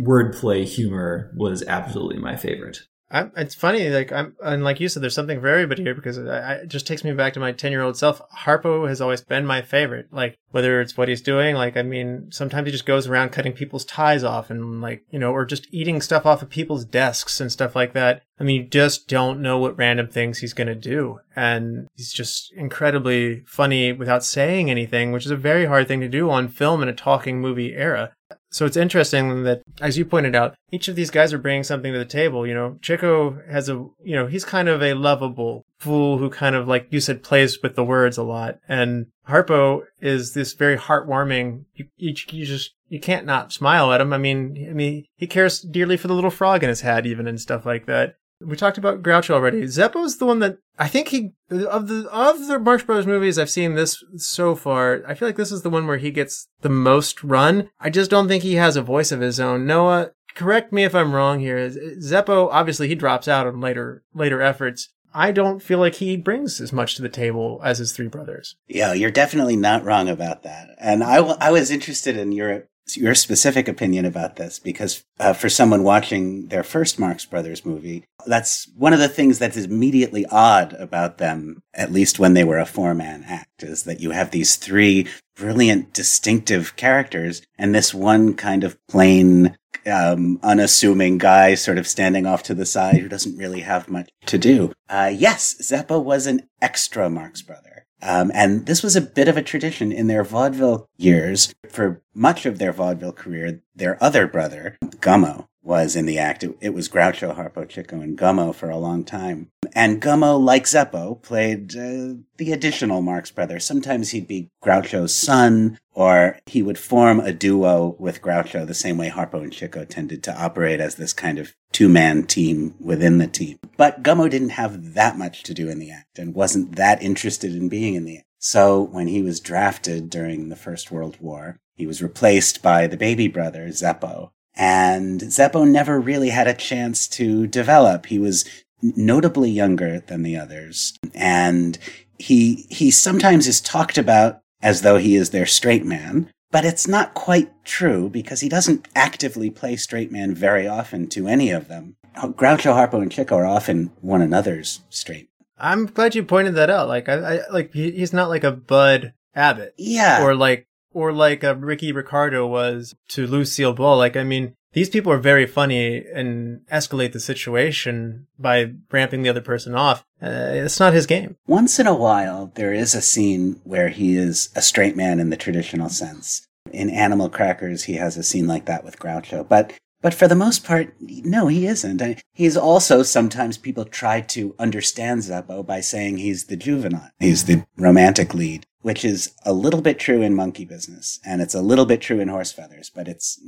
wordplay humor was absolutely my favorite. I, it's funny, like I'm, and like you said, there's something for everybody here because I, it just takes me back to my ten year old self. Harpo has always been my favorite. Like whether it's what he's doing, like I mean, sometimes he just goes around cutting people's ties off and like you know, or just eating stuff off of people's desks and stuff like that. I mean, you just don't know what random things he's gonna do, and he's just incredibly funny without saying anything, which is a very hard thing to do on film in a talking movie era. So it's interesting that, as you pointed out, each of these guys are bringing something to the table. You know, Chico has a, you know, he's kind of a lovable fool who kind of, like you said, plays with the words a lot. And Harpo is this very heartwarming, you, you, you just, you can't not smile at him. I mean, I mean, he cares dearly for the little frog in his hat, even and stuff like that. We talked about Groucho already. Zeppo's the one that I think he of the of the Marx Brothers movies I've seen this so far. I feel like this is the one where he gets the most run. I just don't think he has a voice of his own. Noah, correct me if I'm wrong here. Zeppo obviously he drops out on later later efforts. I don't feel like he brings as much to the table as his three brothers. Yeah, you're definitely not wrong about that. And I, w- I was interested in your your specific opinion about this because uh, for someone watching their first Marx Brothers movie, that's one of the things that is immediately odd about them, at least when they were a four man act, is that you have these three brilliant, distinctive characters and this one kind of plain, um, unassuming guy sort of standing off to the side who doesn't really have much to do. Uh, yes, Zeppo was an extra Marx Brother. Um, and this was a bit of a tradition in their vaudeville years. For much of their vaudeville career, their other brother, Gummo, was in the act. It, it, was Groucho, Harpo, Chico, and Gummo for a long time. And Gummo, like Zeppo, played uh, the additional Marx brother. Sometimes he'd be Groucho's son, or he would form a duo with Groucho the same way Harpo and Chico tended to operate as this kind of two-man team within the team. But Gummo didn't have that much to do in the act and wasn't that interested in being in the act. So when he was drafted during the First World War, he was replaced by the baby brother, Zeppo, and Zeppo never really had a chance to develop. He was notably younger than the others. And he, he sometimes is talked about as though he is their straight man, but it's not quite true because he doesn't actively play straight man very often to any of them. Groucho, Harpo, and Chico are often one another's straight. I'm glad you pointed that out. Like, I, I like he, he's not like a Bud Abbott, yeah, or like or like uh, Ricky Ricardo was to Lucille Ball. Like, I mean, these people are very funny and escalate the situation by ramping the other person off. Uh, it's not his game. Once in a while, there is a scene where he is a straight man in the traditional sense. In Animal Crackers, he has a scene like that with Groucho. But but for the most part, no, he isn't. He's also sometimes people try to understand Zeppo by saying he's the juvenile. He's the romantic lead, which is a little bit true in Monkey Business, and it's a little bit true in Horse Feathers, but it's.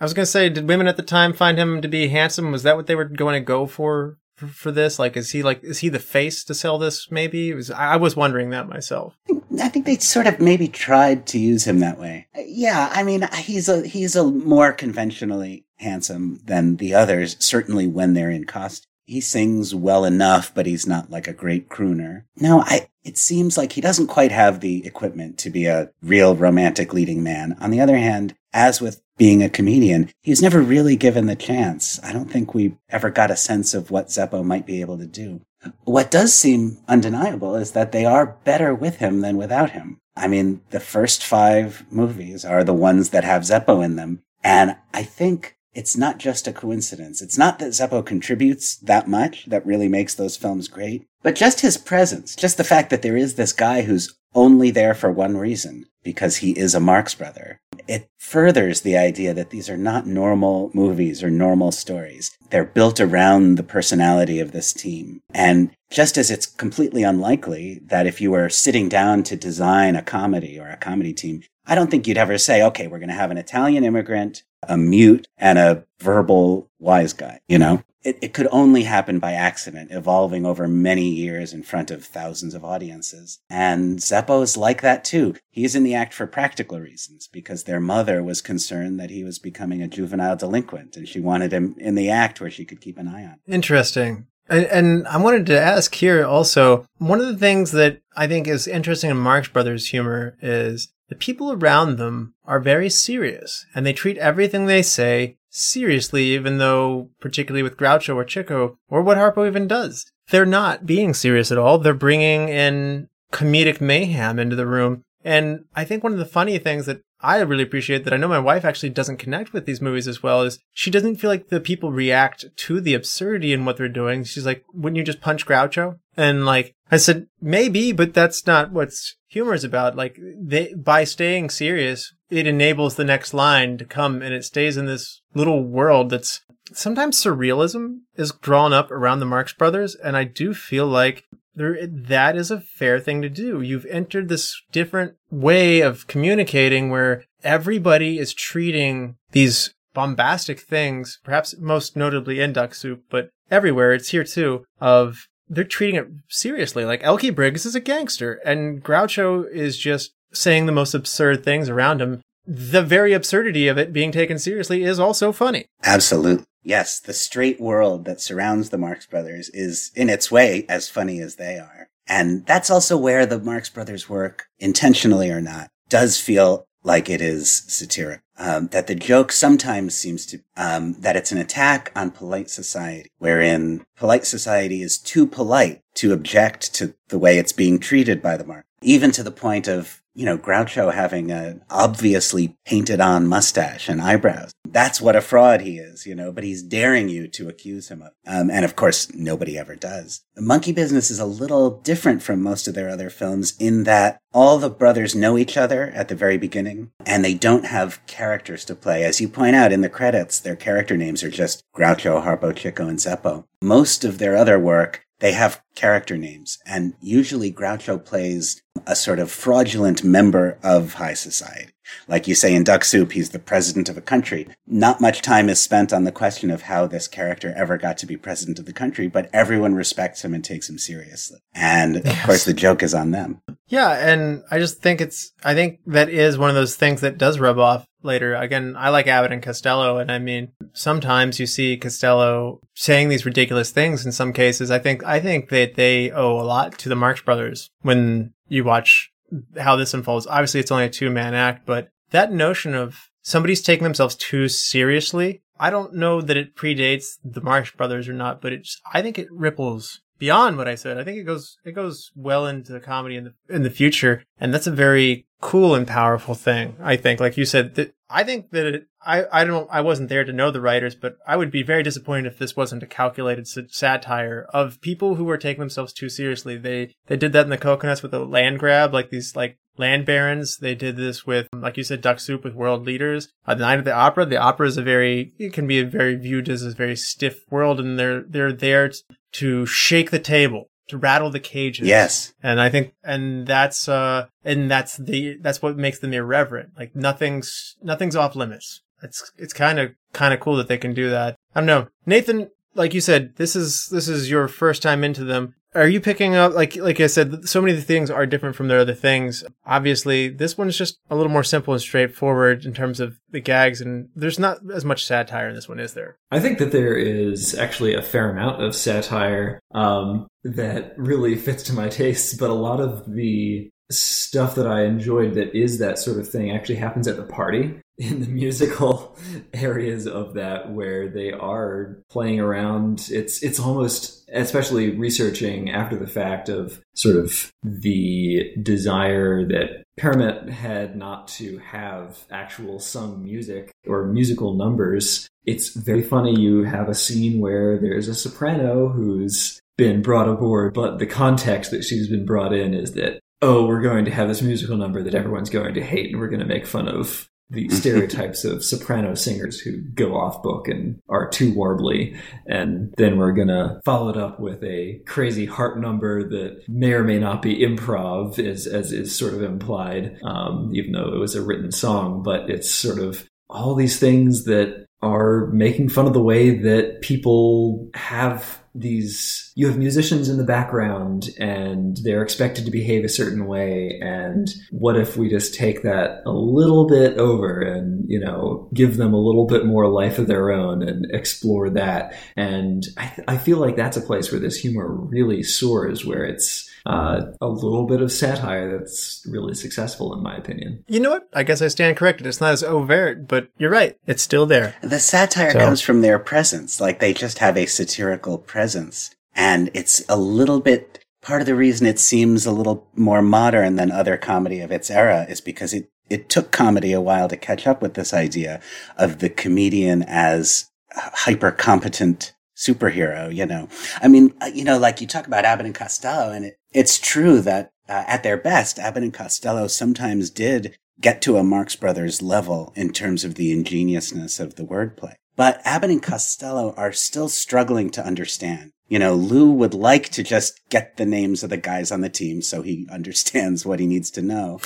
I was gonna say, did women at the time find him to be handsome? Was that what they were going to go for for, for this? Like, is he like is he the face to sell this? Maybe was, I was wondering that myself. I think they sort of maybe tried to use him that way. Uh, yeah, I mean, uh, he's a he's a more conventionally handsome than the others, certainly when they're in costume. He sings well enough, but he's not like a great crooner. No, I, it seems like he doesn't quite have the equipment to be a real romantic leading man. On the other hand, as with being a comedian, he's never really given the chance. I don't think we ever got a sense of what Zeppo might be able to do. What does seem undeniable is that they are better with him than without him. I mean, the first five movies are the ones that have Zeppo in them. And I think it's not just a coincidence. It's not that Zeppo contributes that much that really makes those films great, but just his presence, just the fact that there is this guy who's only there for one reason, because he is a Marx brother. It furthers the idea that these are not normal movies or normal stories. They're built around the personality of this team. And just as it's completely unlikely that if you were sitting down to design a comedy or a comedy team, I don't think you'd ever say, okay, we're going to have an Italian immigrant a mute and a verbal wise guy, you know? It, it could only happen by accident, evolving over many years in front of thousands of audiences. And Zeppo's like that too. He's in the act for practical reasons because their mother was concerned that he was becoming a juvenile delinquent and she wanted him in the act where she could keep an eye on. Interesting. And, and, I wanted to ask here also, one of the things that I think is interesting in Marx Brothers humor is the people around them are very serious and they treat everything they say seriously, even though, particularly with Groucho or Chico, or what Harpo even does, they're not being serious at all. They're bringing in comedic mayhem into the room. And I think one of the funny things that I really appreciate that I know my wife actually doesn't connect with these movies as well is she doesn't feel like the people react to the absurdity in what they're doing. She's like, wouldn't you just punch Groucho? And like, I said, maybe, but that's not what's humor is about. Like they, by staying serious, it enables the next line to come and it stays in this little world that's sometimes surrealism is drawn up around the Marx brothers. And I do feel like there, that is a fair thing to do. You've entered this different way of communicating where everybody is treating these bombastic things, perhaps most notably in Duck Soup, but everywhere, it's here too, of they're treating it seriously. Like Alky Briggs is a gangster, and Groucho is just saying the most absurd things around him. The very absurdity of it being taken seriously is also funny. Absolutely. Yes, the straight world that surrounds the Marx Brothers is, in its way, as funny as they are. And that's also where the Marx Brothers work, intentionally or not, does feel like it is satiric. Um, that the joke sometimes seems to um, that it's an attack on polite society, wherein polite society is too polite to object to the way it's being treated by the mark, even to the point of you know, Groucho having an obviously painted on mustache and eyebrows. That's what a fraud he is, you know, but he's daring you to accuse him of. Um, and of course, nobody ever does. The Monkey Business is a little different from most of their other films in that all the brothers know each other at the very beginning and they don't have characters to play. As you point out in the credits, their character names are just Groucho, Harpo, Chico, and Zeppo. Most of their other work they have character names, and usually Groucho plays a sort of fraudulent member of high society. Like you say in Duck Soup, he's the president of a country. Not much time is spent on the question of how this character ever got to be president of the country, but everyone respects him and takes him seriously. And of yes. course, the joke is on them. Yeah. And I just think it's, I think that is one of those things that does rub off later. Again, I like Abbott and Costello. And I mean, sometimes you see Costello saying these ridiculous things in some cases. I think, I think that they owe a lot to the Marx brothers when you watch how this unfolds. Obviously, it's only a two man act, but that notion of somebody's taking themselves too seriously, I don't know that it predates the Marx Brothers or not, but it's, I think it ripples beyond what I said. I think it goes, it goes well into the comedy in the, in the future. And that's a very cool and powerful thing. I think, like you said, I think that it, I I don't I wasn't there to know the writers, but I would be very disappointed if this wasn't a calculated satire of people who were taking themselves too seriously. They they did that in the Cocoanuts with the land grab, like these like land barons. They did this with, like you said, Duck Soup with world leaders. Uh, the Night of the Opera. The opera is a very it can be a very viewed as a very stiff world, and they're they're there to shake the table. To rattle the cages. Yes. And I think, and that's, uh, and that's the, that's what makes them irreverent. Like nothing's, nothing's off limits. It's, it's kind of, kind of cool that they can do that. I don't know. Nathan, like you said, this is, this is your first time into them. Are you picking up, like, like I said, so many of the things are different from their other things. Obviously, this one's just a little more simple and straightforward in terms of the gags, and there's not as much satire in this one, is there? I think that there is actually a fair amount of satire um, that really fits to my (laughs) taste, but a lot of the stuff that I enjoyed that is that sort of thing actually happens at the party (laughs) in the musical (laughs) areas of that where they are playing around. It's it's almost especially researching after the fact of sort of the desire that Paramount had not to have actual sung music or musical numbers. It's very funny you have a scene where there's a soprano who's been brought aboard but the context that she's been brought in is that oh, we're going to have this musical number that everyone's going to hate, and we're going to make fun of the (laughs) stereotypes of soprano singers who go off book and are too warbly. And then we're going to follow it up with a crazy harp number that may or may not be improv, as, as is sort of implied, um, even though it was a written song. But it's sort of all these things that are making fun of the way that people have these you have musicians in the background and they're expected to behave a certain way. And what if we just take that a little bit over and you know give them a little bit more life of their own and explore that? And i, th- I feel like that's a place where this humor really soars where it's uh, a little bit of satire that's really successful in my opinion You know what? I guess I stand corrected. It's not as overt, but you're right. It's still there. The satire So- comes from their presence. Like they just have a satirical presence. And it's a little bit, part of the reason it seems a little more modern than other comedy of its era is because it, it took comedy a while to catch up with this idea of the comedian as hyper competent superhero, you know. I mean, uh, you know, like you talk about Abbott and Costello and it, it's true that uh, at their best, Abbott and Costello sometimes did get to a Marx Brothers level in terms of the ingeniousness of the wordplay. But Abbott and Costello are still struggling to understand. You know, Lou would like to just get the names of the guys on the team so he (laughs) understands what he needs to know.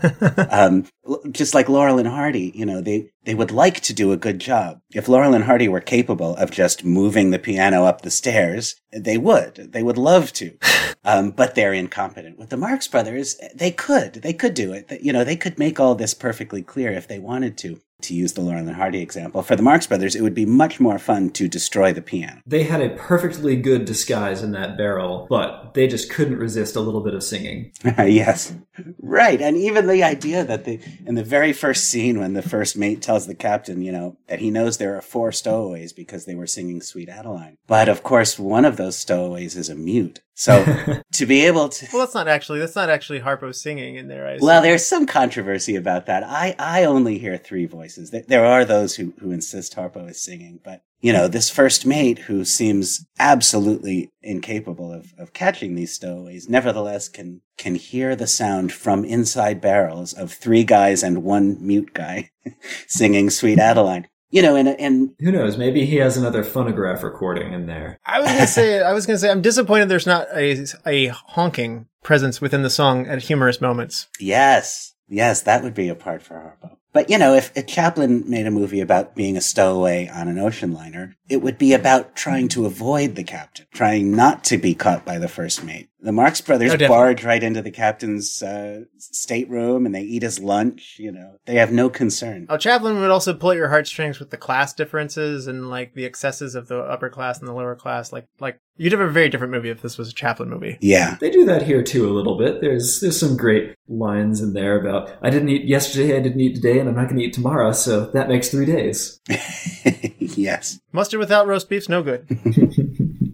(laughs) um, just like Laurel and Hardy, you know, they, they would like to do a good job. If Laurel and Hardy were capable of just moving the piano up the stairs, they would. They would love to. (laughs) Um, but they're incompetent. With the Marx Brothers, they could. They could do it. You know, they could make all this perfectly clear if they wanted to. To use the Laurel and Hardy example, for the Marx Brothers, it would be much more fun to destroy the piano. they had a perfectly good disguise in that barrel but they just couldn't resist a little bit of singing (laughs) yes. Right. And even the idea that the, in the very first scene when the first mate tells the captain, you know, that he knows there are four stowaways because they were singing Sweet Adeline. But of course, one of those stowaways is a mute. So (laughs) to be able to, Well, that's not actually that's not actually Harpo singing in there. I well, there's some controversy about that. I, I only hear three voices. There, there are those who, who insist Harpo is singing, but you know, this first mate who seems absolutely incapable of, of catching these stowaways, nevertheless can, can hear the sound from inside barrels of three guys and one mute guy (laughs) singing Sweet Adeline. You know, and, and who knows maybe he has another phonograph recording in there I was gonna say I was gonna say I'm disappointed there's not a a honking presence within the song at humorous moments. yes, yes, that would be a part for Harpo. But you know, if, if Chaplin made a movie about being a stowaway on an ocean liner, it would be about trying to avoid the captain, trying not to be caught by the first mate. The Marx Brothers Oh, barge right into the captain's uh, stateroom and they eat his lunch. You know, they have no concern. Oh, Chaplin would also pull at your heartstrings with the class differences and like the excesses of the upper class and the lower class. Like like you'd have a very different movie if this was a Chaplin movie. Yeah, They do that here too a little bit. There's there's some great lines in there about I didn't eat yesterday, I didn't eat today, and I'm not going to eat tomorrow, so that makes three days. (laughs) yes. Mustard without roast beef's no good. (laughs)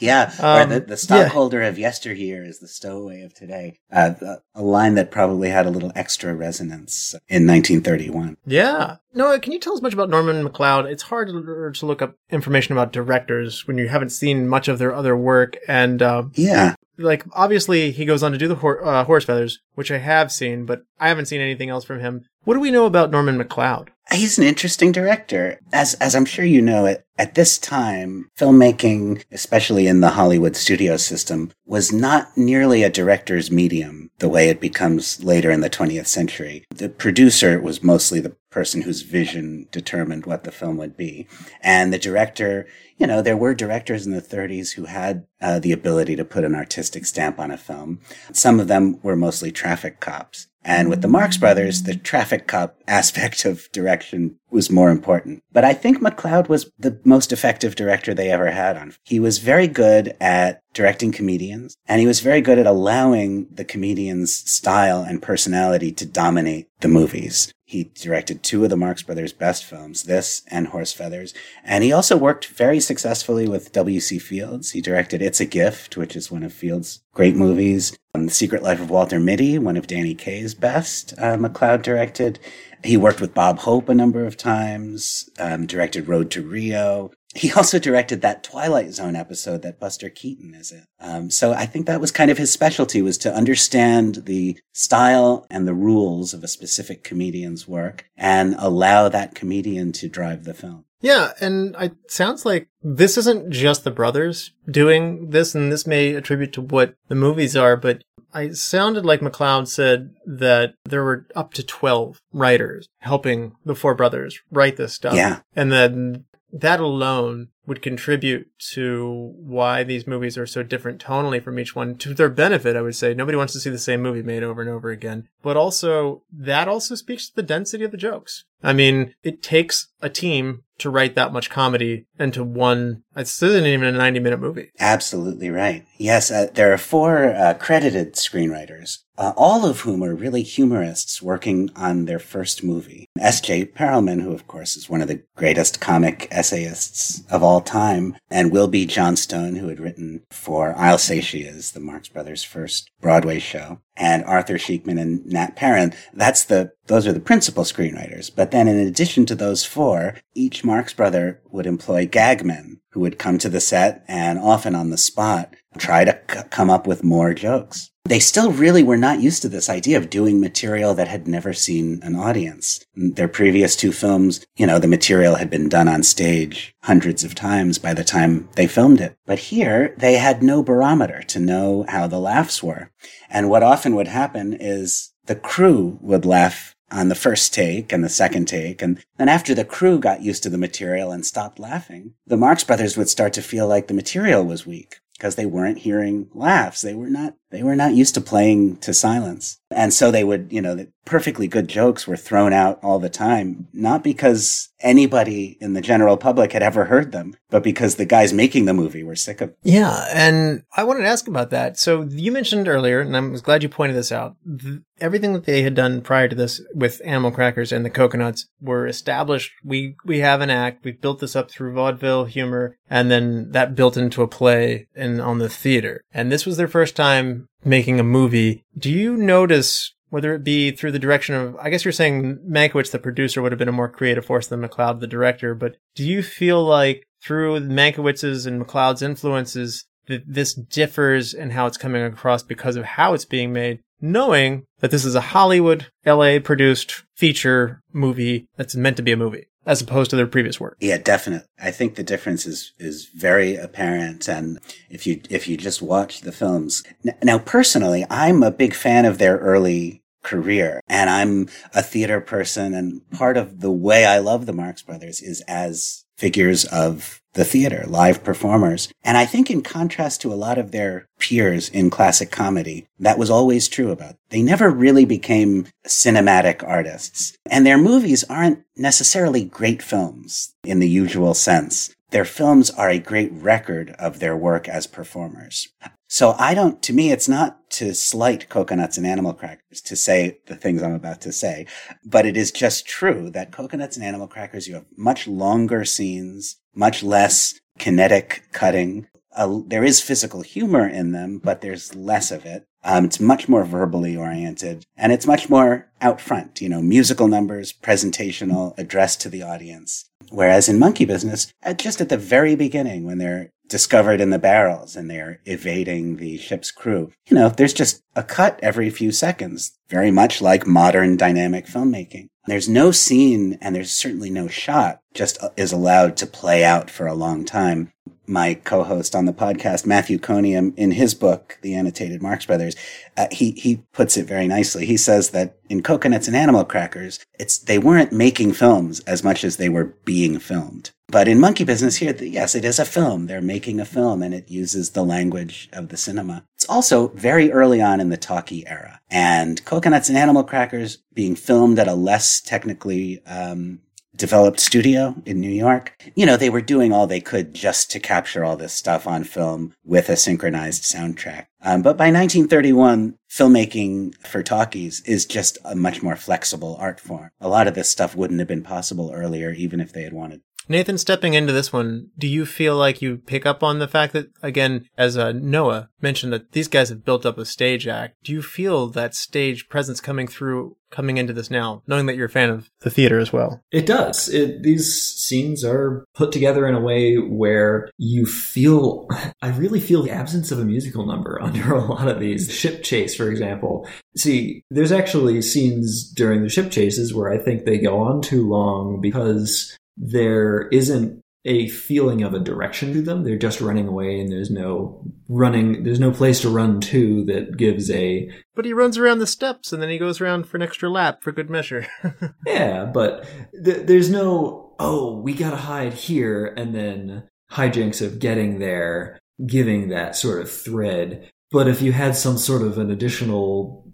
Yeah, Um, where the, the yeah. stockholder of yesteryear is the stowaway of today. Uh, a line that probably had a little extra resonance in 1931. Yeah. Noah, can you tell us much about Norman McLeod? It's hard to, to look up information about directors when you haven't seen much of their other work. And, uh, Yeah, like, obviously, he goes on to do the hor- uh, Horse Feathers, which I have seen, but I haven't seen anything else from him. What do we know about Norman McLeod? he's an interesting director. As as I'm sure you know, at, at this time, filmmaking, especially in the Hollywood studio system, was not nearly a director's medium the way it becomes later in the 20th century. The producer was mostly the person whose vision determined what the film would be. And the director, you know, there were directors in the 30s who had uh, the ability to put an artistic stamp on a film. Some of them were mostly traffic cops. And with the Marx Brothers, the traffic cop (laughs) aspect of direction was more important. But I think McLeod was the most effective director they ever had on. He was very good at directing comedians, and he was very good at allowing the comedians' style and personality to dominate the movies. He directed two of the Marx Brothers' best films, this and Horse Feathers. And he also worked very successfully with W.C. Fields. He directed It's a Gift, which is one of Fields' great movies. Um, the Secret Life of Walter Mitty, one of Danny Kaye's best, uh, McLeod directed. He worked with Bob Hope a number of times, um, directed Road to Rio. He also directed that Twilight Zone episode that Buster Keaton is in. Um, so I think that was kind of his specialty was to understand the style and the rules of a specific comedian's work and allow that comedian to drive the film. Yeah, and it sounds like this isn't just the brothers doing this, and this may attribute to what the movies are, but I sounded like McLeod said that there were up to 12 writers helping the four brothers write this stuff. Yeah. And then that alone would contribute to why these movies are so different tonally from each one to their benefit i would say nobody wants to see the same movie made over and over again but also that also speaks to the density of the jokes i mean it takes a team to write that much comedy into one this isn't even a 90 minute movie Absolutely right. Yes, uh, there are four uh, credited screenwriters, uh, all of whom are really humorists working on their first movie. S.J. Perelman, who of course is one of the greatest comic essayists of all time, and Will B. Johnstone, who had written for I'll Say She Is, the Marx Brothers' first Broadway show, and Arthur Sheekman and Nat Perrin. That's the those are the principal screenwriters. But then in addition to those four, each Marx brother would employ gagmen who would come to the set and often on the spot try to c- come up with more jokes. They still really were not used to this idea of doing material that had never seen an audience. Mm, their previous two films, you know, the material had been done on stage hundreds of times by the time they filmed it. But here, they had no barometer to know how the laughs were. And what often would happen is the crew would laugh on the first take and the second take. And then after the crew got used to the material and stopped laughing, the Marx Brothers would start to feel like the material was weak because they weren't hearing laughs. They were not, they were not used to playing to silence. And so they would, you know, perfectly good jokes were thrown out all the time, not because anybody in the general public had ever heard them, but because the guys making the movie were sick of Yeah, and I wanted to ask about that. So you mentioned earlier, and I'm glad you pointed this out. th- everything that they had done prior to this with Animal Crackers and the Cocoanuts were established. We we have an act. We've built this up through vaudeville humor, and then that built into a play and on the theater. And this was their first time making a movie. Do you notice? Whether it be through the direction of, I guess you're saying Mankiewicz, the producer, would have been a more creative force than McLeod, the director. But do you feel like through Mankiewicz's and McLeod's influences, that this differs in how it's coming across because of how it's being made, knowing that this is a Hollywood, LA produced feature movie that's meant to be a movie, as opposed to their previous work. Yeah, definitely. I think the difference is is very apparent, and if you if you just watch the films now, personally, I'm a big fan of their early career, and I'm a theater person, and part of the way I love the Marx Brothers is as figures of the theater, live performers. And I think in contrast to a lot of their peers in classic comedy, that was always true about. Them. They never really became cinematic artists. And their movies aren't necessarily great films in the usual sense. Their films are a great record of their work as performers. So I don't, to me, it's not to slight cocoanuts and animal crackers to say the things I'm about to say, but it is just true that cocoanuts and animal crackers, you have much longer scenes, much less kinetic cutting, a, there is physical humor in them, but there's less of it. Um, it's much more verbally oriented and it's much more out front, you know, musical numbers, presentational, addressed to the audience. Whereas in Monkey Business, at just at the very beginning, when they're discovered in the barrels and they're evading the ship's crew, you know, there's just a cut every few seconds, very much like modern dynamic filmmaking. There's no scene and there's certainly no shot just uh, is allowed to play out for a long time. My co-host on the podcast, Matthew Coniam, in his book, The Annotated Marx Brothers, uh, he, he puts it very nicely. He says that in Cocoanuts and Animal Crackers, it's, they weren't making films as much as they were being filmed. But in Monkey Business here, yes, it is a film. They're making a film and it uses the language of the cinema. It's also very early on in the talkie era and Cocoanuts and Animal Crackers being filmed at a less technically, um, developed studio in New York. You know, they were doing all they could just to capture all this stuff on film with a synchronized soundtrack. Um, but by 1931, filmmaking for talkies is just a much more flexible art form. A lot of this stuff wouldn't have been possible earlier, even if they had wanted. Nathan, stepping into this one, do you feel like you pick up on the fact that, again, as uh, Noah mentioned, that these guys have built up a stage act? Do you feel that stage presence coming through, coming into this now, knowing that you're a fan of the theater as well? It does. It, these scenes are put together in a way where you feel, I really feel the absence of a musical number (laughs) under a lot of these. Ship chase, for example. See, there's actually scenes during the ship chases where I think they go on too long because there isn't a feeling of a direction to them. They're just running away and there's no running, there's no place to run to that gives a. But he runs around the steps and then he goes around for an extra lap for good measure. (laughs) yeah, but th- there's no, oh, we gotta hide here and then hijinks of getting there, giving that sort of thread. But if you had some sort of an additional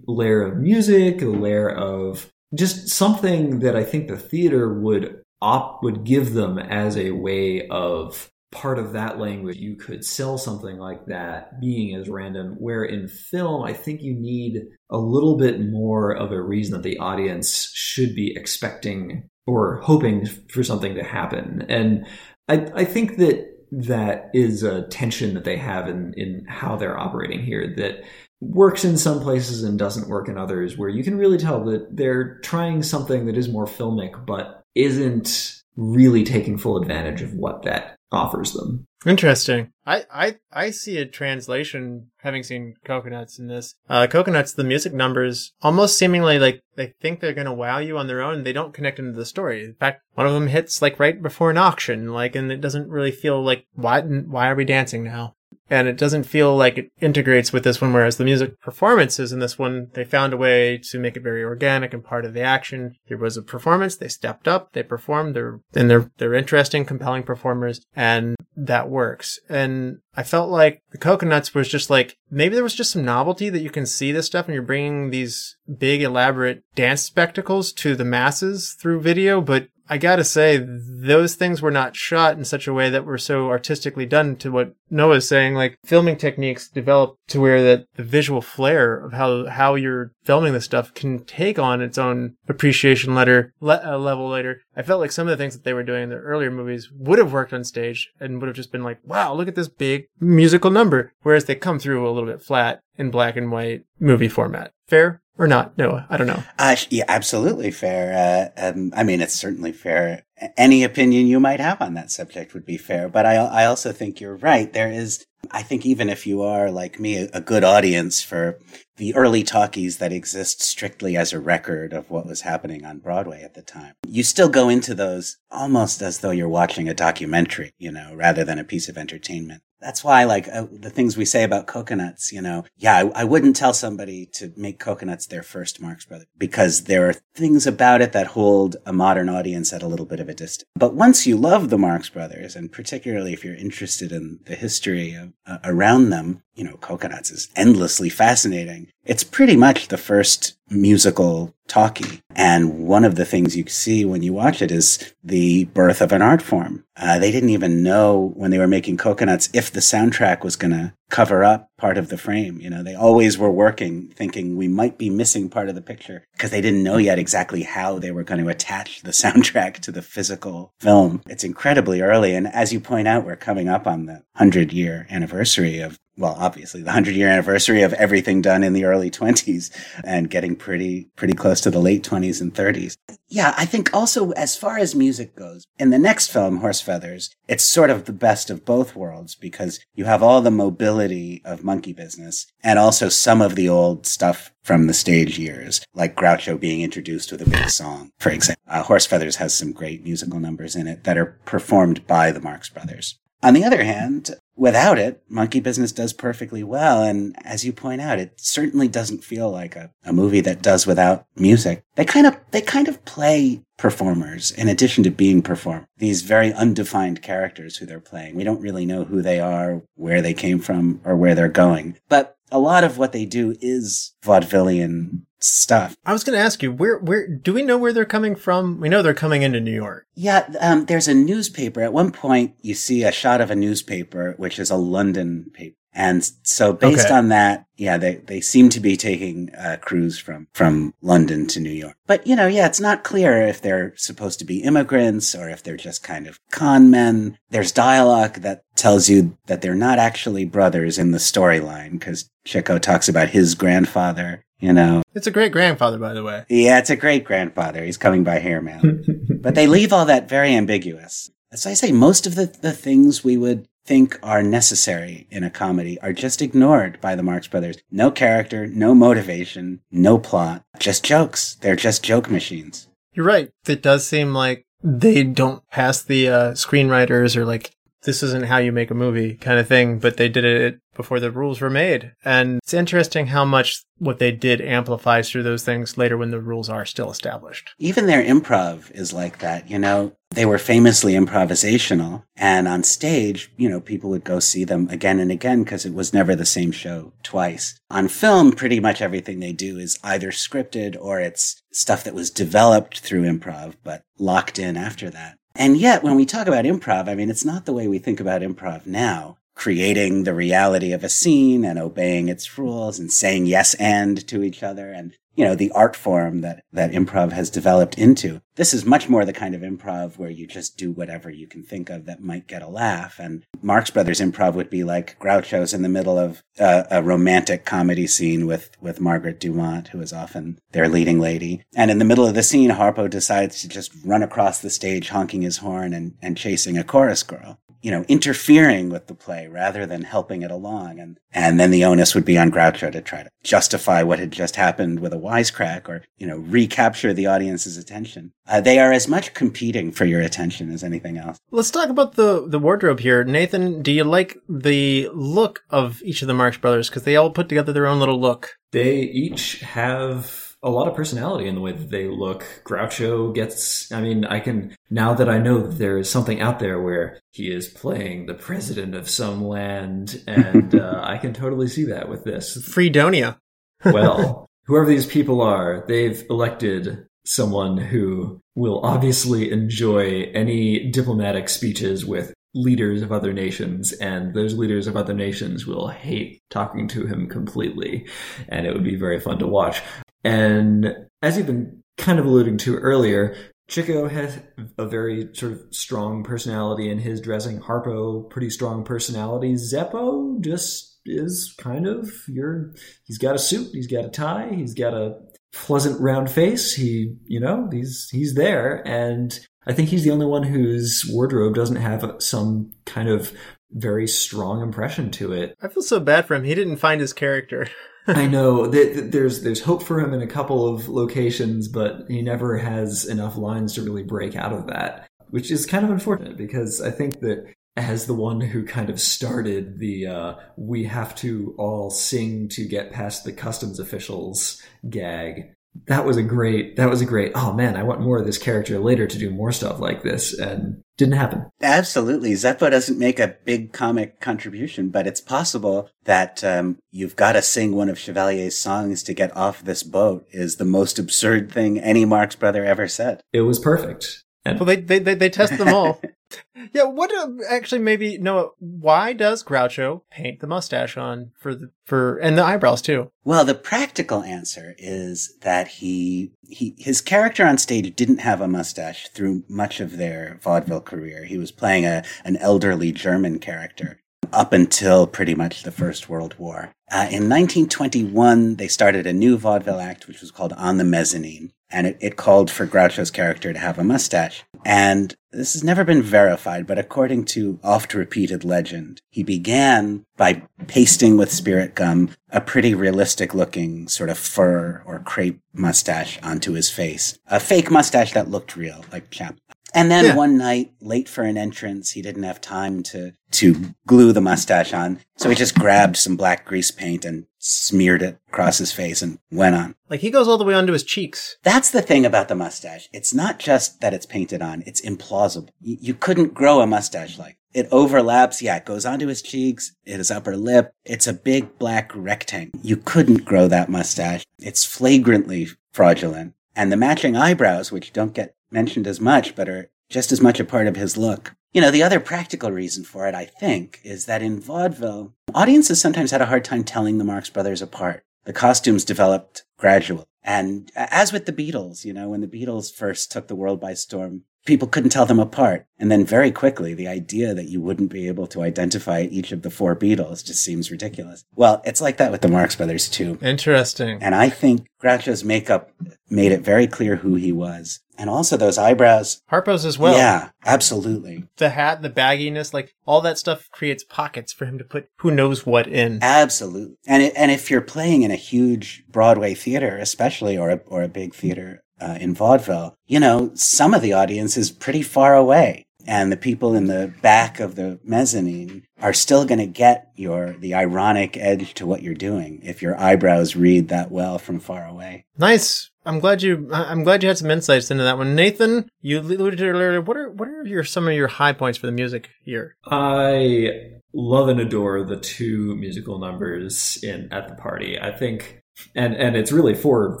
layer of music, a layer of just something that I think the theater would op would give them as a way of part of that language. You could sell something like that being as random where in film i think you need a little bit more of a reason that the audience should be expecting or hoping for something to happen. And i, I think that that is a tension that they have in, in how they're operating here that works in some places and doesn't work in others where you can really tell that they're trying something that is more filmic but isn't really taking full advantage of what that offers them. Interesting. I, I, I see a translation having seen Cocoanuts in this. Uh, Cocoanuts, the music numbers almost seemingly like they think they're going to wow you on their own. They don't connect into the story. In fact, one of them hits like right before an auction, like, and it doesn't really feel like, why, why are we dancing now? And it doesn't feel like it integrates with this one. Whereas the music performances in this one, they found a way to make it very organic and part of the action. There was a performance, they stepped up, they performed, they're, and they're, they're interesting, compelling performers, and that works. And I felt like the cocoanuts was just like, maybe there was just some novelty that you can see this stuff and you're bringing these big, elaborate dance spectacles to the masses through video, but I gotta say, those things were not shot in such a way that were so artistically done to what Noah's saying. Like filming techniques developed to where that the visual flair of how, how you're filming this stuff can take on its own appreciation letter, le- uh, level later. I felt like some of the things that they were doing in their earlier movies would have worked on stage and would have just been like, wow, look at this big musical number. Whereas they come through a little bit flat in black and white movie format. Fair? or not, Noah? I don't know. Uh, yeah, absolutely fair. Uh, um, I mean, it's certainly fair. Any opinion you might have on that subject would be fair, but I, I also think you're right. There is, I think even if you are like me, a, good audience for the early talkies that exist strictly as a record of what was happening on Broadway at the time, you still go into those almost as though you're watching a documentary, you know, rather than a piece of entertainment. That's why, like, uh, the things we say about cocoanuts, you know, yeah, I, I, wouldn't tell somebody to make cocoanuts their first Marx Brothers because there are things about it that hold a modern audience at a little bit of a distance. But once you love the Marx Brothers, and particularly if you're interested in the history of, Uh, around them, you know, cocoanuts is endlessly fascinating. It's pretty much the first musical talkie. And one of the things you see when you watch it is the birth of an art form. Uh, they didn't even know when they were making cocoanuts if the soundtrack was going to cover up part of the frame. You know, they always were working thinking we might be missing part of the picture because they didn't know yet exactly how they were going to attach the (laughs) soundtrack to the physical film. It's incredibly early. And as you point out, we're coming up on the 100 year anniversary of well, obviously the 100 year anniversary of everything done in the early 20s and getting pretty, pretty close to the late 20s and 30s. Yeah, I think also as far as music goes, in the next film, Horse Feathers, it's sort of the best of both worlds because you have all the mobility of monkey business and also some of the old stuff from the stage years, like Groucho being introduced with a big song, for example. Uh, Horse Feathers has some great musical numbers in it that are performed by the Marx Brothers. On the other hand, without it, monkey business does perfectly well. And as you point out, it certainly doesn't feel like a, a movie that does without music. They kind of, they kind of play performers in addition to being performed. These very undefined characters who they're playing. We don't really know who they are, where they came from, or where they're going. But a lot of what they do is vaudevillian stuff. I was going to ask you where where do we know where they're coming from? We know they're coming into New York. Yeah, um, there's a newspaper. At one point, you see a shot of a newspaper, which is a London paper. And so based Okay. on that, yeah, they, they seem to be taking a cruise from, from London to New York. But, you know, yeah, it's not clear if they're supposed to be immigrants or if they're just kind of con men. There's dialogue that tells you that they're not actually brothers in the storyline because Chico talks about his grandfather, you know. It's a great grandfather, by the way. Yeah, it's a great grandfather. He's coming by here, man. (laughs) but they leave all that very ambiguous. As I say, most of the, the things we would think are necessary in a comedy are just ignored by the Marx Brothers. No character, no motivation, no plot, just jokes. They're just joke machines. You're right. It does seem like they don't pass the uh, screenwriters or like this isn't how you make a movie kind of thing, but they did it before the rules were made. And it's interesting how much what they did amplifies through those things later when the rules are still established. Even their improv is like that, you know. They were famously improvisational, and on stage, you know, people would go see them again and again because it was never the same show twice. On film, pretty much everything they do is either scripted or it's stuff that was developed through improv, but locked in after that. And yet, when we talk about improv, I mean, it's not the way we think about improv now. Creating the reality of a scene and obeying its rules and saying yes and to each other and you know, the art form that, that improv has developed into. This is much more the kind of improv where you just do whatever you can think of that might get a laugh. And Marx Brothers improv would be like Groucho's in the middle of uh, a romantic comedy scene with, with Margaret Dumont, who is often their leading lady. And in the middle of the scene, Harpo decides to just run across the stage honking his horn and, and chasing a chorus girl you know, interfering with the play rather than helping it along. And, and then the onus would be on Groucho to try to justify what had just happened with a wisecrack or, you know, recapture the audience's attention. Uh, they are as much competing for your attention as anything else. Let's talk about the, the wardrobe here. Nathan, do you like the look of each of the Marx Brothers? Because they all put together their own little look. They each have a lot of personality in the way that they look. Groucho gets, I mean, I can, now that I know that there is something out there where he is playing the president of some land, and (laughs) uh, I can totally see that with this. Freedonia. Well, whoever these people are, they've elected someone who will obviously enjoy any diplomatic speeches with leaders of other nations, and those leaders of other nations will hate talking to him completely, and it would be very fun to watch. And as you've been kind of alluding to earlier, Chico has a very sort of strong personality in his dressing. Harpo, pretty strong personality. Zeppo just is kind of your. He's got a suit. He's got a tie. He's got a pleasant round face. He, you know, he's he's there, and I think he's the only one whose wardrobe doesn't have some kind of very strong impression to it. I feel so bad for him. He didn't find his character. (laughs) I know that there's there's hope for him in a couple of locations, but he never has enough lines to really break out of that, which is kind of unfortunate because I think that as the one who kind of started the uh, "we have to all sing to get past the customs officials" gag, that was a great that was a great oh man i want more of this character later to do more stuff like this and didn't happen Absolutely. Zeppo doesn't make a big comic contribution, but it's possible that um, you've got to sing one of Chevalier's songs to get off this boat is the most absurd thing any Marx brother ever said. it was perfect Well, they they they, they test them all. (laughs) yeah. What uh, actually maybe no? Why does Groucho paint the mustache on for the for and the eyebrows too? Well, the practical answer is that he, he, his character on stage didn't have a mustache through much of their vaudeville career. He was playing a, an elderly German character up until pretty much the First World War. Uh, in 1921, they started a new vaudeville act, which was called On the Mezzanine. And it, it called for Groucho's character to have a mustache. And this has never been verified, but according to oft repeated legend, he began by pasting with spirit gum a pretty realistic looking sort of fur or crepe mustache onto his face. A fake mustache that looked real, like Chap. And then Yeah. one night, late for an entrance, he didn't have time to, to glue the mustache on. So he just grabbed some black grease paint and smeared it across his face and went on. Like he goes all the way onto his cheeks. That's the thing about the mustache. It's not just that it's painted on, it's implausible. Y- you couldn't grow a mustache like it overlaps. Yeah, it goes onto his cheeks, his upper lip. It's a big black rectangle. You couldn't grow that mustache. It's flagrantly fraudulent. And the matching eyebrows, which don't get mentioned as much, but are just as much a part of his look. You know, the other practical reason for it, I think, is that in vaudeville, audiences sometimes had a hard time telling the Marx Brothers apart. The costumes developed gradually. And as with the Beatles, you know, when the Beatles first took the world by storm, people couldn't tell them apart. And then very quickly, the idea that you wouldn't be able to identify each of the four Beatles just seems ridiculous. Well, it's like that with the Marx Brothers too. Interesting. And I think Groucho's makeup made it very clear who he was. And also those eyebrows. Harpo's as well. yeah, absolutely. The hat, the bagginess, like all that stuff creates pockets for him to put who knows what in. Absolutely. And it, and if you're playing in a huge Broadway theater, especially or a, or a big theater uh, in vaudeville, you know, some of the audience is pretty far away. And the people in the back of the mezzanine are still going to get your the ironic edge to what you're doing if your eyebrows read that well from far away. Nice. I'm glad you. I- I'm glad you had some insights into that one, Nathan. You alluded to it earlier. What are what are your some of your high points for the music here? I love and adore the two musical numbers in at the party. I think, and and it's really four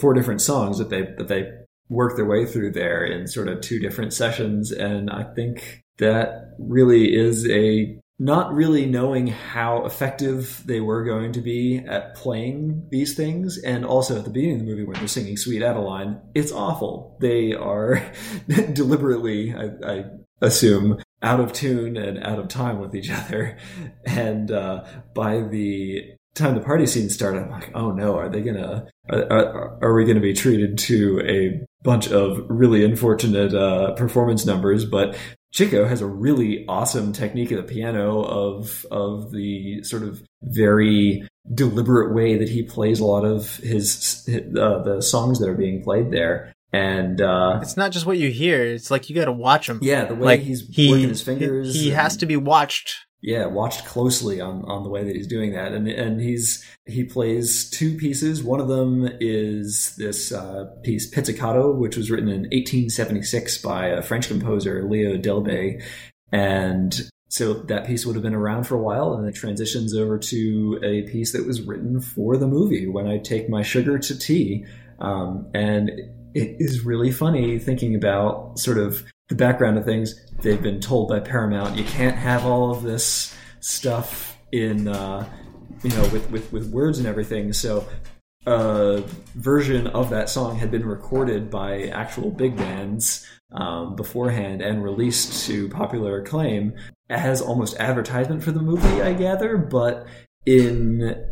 four different songs that they that they work their way through there in sort of two different sessions, and I think that really is a not really knowing how effective they were going to be at playing these things, and also at the beginning of the movie when they're singing "Sweet Adeline," it's awful. They are (laughs) deliberately, I, I assume, out of tune and out of time with each other. (laughs) And uh, by the time the party scene started, I'm like, oh no, are they gonna? Are, are, are we gonna be treated to a bunch of really unfortunate uh, performance numbers? But Chico has a really awesome technique of the piano of of the sort of very deliberate way that he plays a lot of his uh, the songs that are being played there. And uh, It's not just what you hear. It's like you got to watch him. yeah, the way like he's he working his fingers. He, he and- has to be watched. Yeah, watched closely on, on the way that he's doing that, and and he's he plays two pieces. One of them is this uh, piece Pizzicato, which was written in 1876 by a French composer Leo Delibes, and so that piece would have been around for a while, and it transitions over to a piece that was written for the movie. When I take my sugar to tea, um, and it is really funny thinking about sort of the background of things. They've been told by Paramount you can't have all of this stuff in, uh, you know, with, with, with words and everything. So a version of that song had been recorded by actual big bands um, beforehand and released to popular acclaim as almost advertisement for the movie, I gather. But in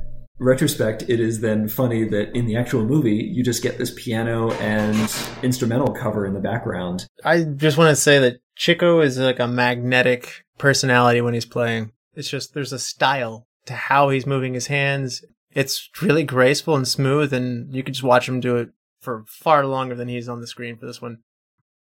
retrospect, it is then funny that in the actual movie, you just get this piano and instrumental cover in the background. I just want to say that Chico is like a magnetic personality when he's playing. It's just there's a style to how he's moving his hands. It's really graceful and smooth, and you could just watch him do it for far longer than he's on the screen for this one.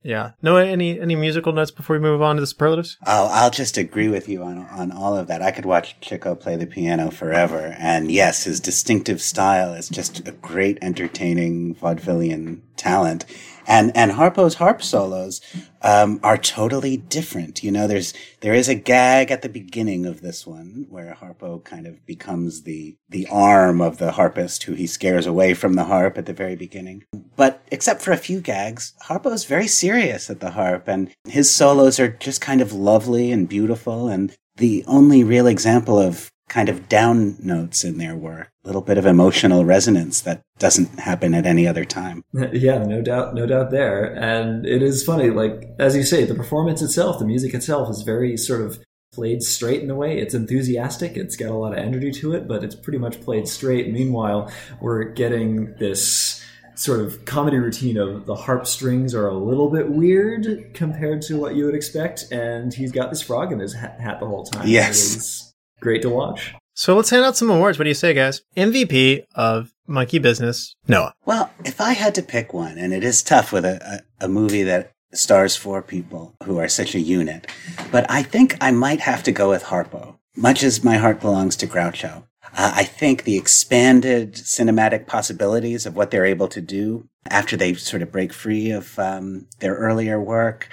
Yeah. No, any any musical notes before we move on to the superlatives? Oh, I'll just agree with you on on all of that. I could watch Chico play the piano forever, and yes, his distinctive style is just a great, entertaining vaudevillian talent. And and Harpo's harp solos um, are totally different. You know, there's there is a gag at the beginning of this one where Harpo kind of becomes the the arm of the harpist who he scares away from the harp at the very beginning. But except for a few gags, Harpo's very serious at the harp, and his solos are just kind of lovely and beautiful. And the only real example of kind of down notes in their work, a little bit of emotional resonance that doesn't happen at any other time. (laughs) Yeah, no doubt, no doubt there. And it is funny, like as you say, the performance itself, the music itself, is very sort of played straight in a way. It's enthusiastic. It's got a lot of energy to it, but it's pretty much played straight. Meanwhile, we're getting this sort of comedy routine of the harp strings are a little bit weird compared to what you would expect, and he's got this frog in his hat the whole time. Yes. It is great to watch. So let's hand out some awards. What do you say, guys? MVP of Monkey Business, Noah. Well, if I had to pick one, and it is tough with a, a, a movie that stars four people who are such a unit, but I think I might have to go with Harpo. Much as my heart belongs to Groucho, uh, I think the expanded cinematic possibilities of what they're able to do after they sort of break free of um, their earlier work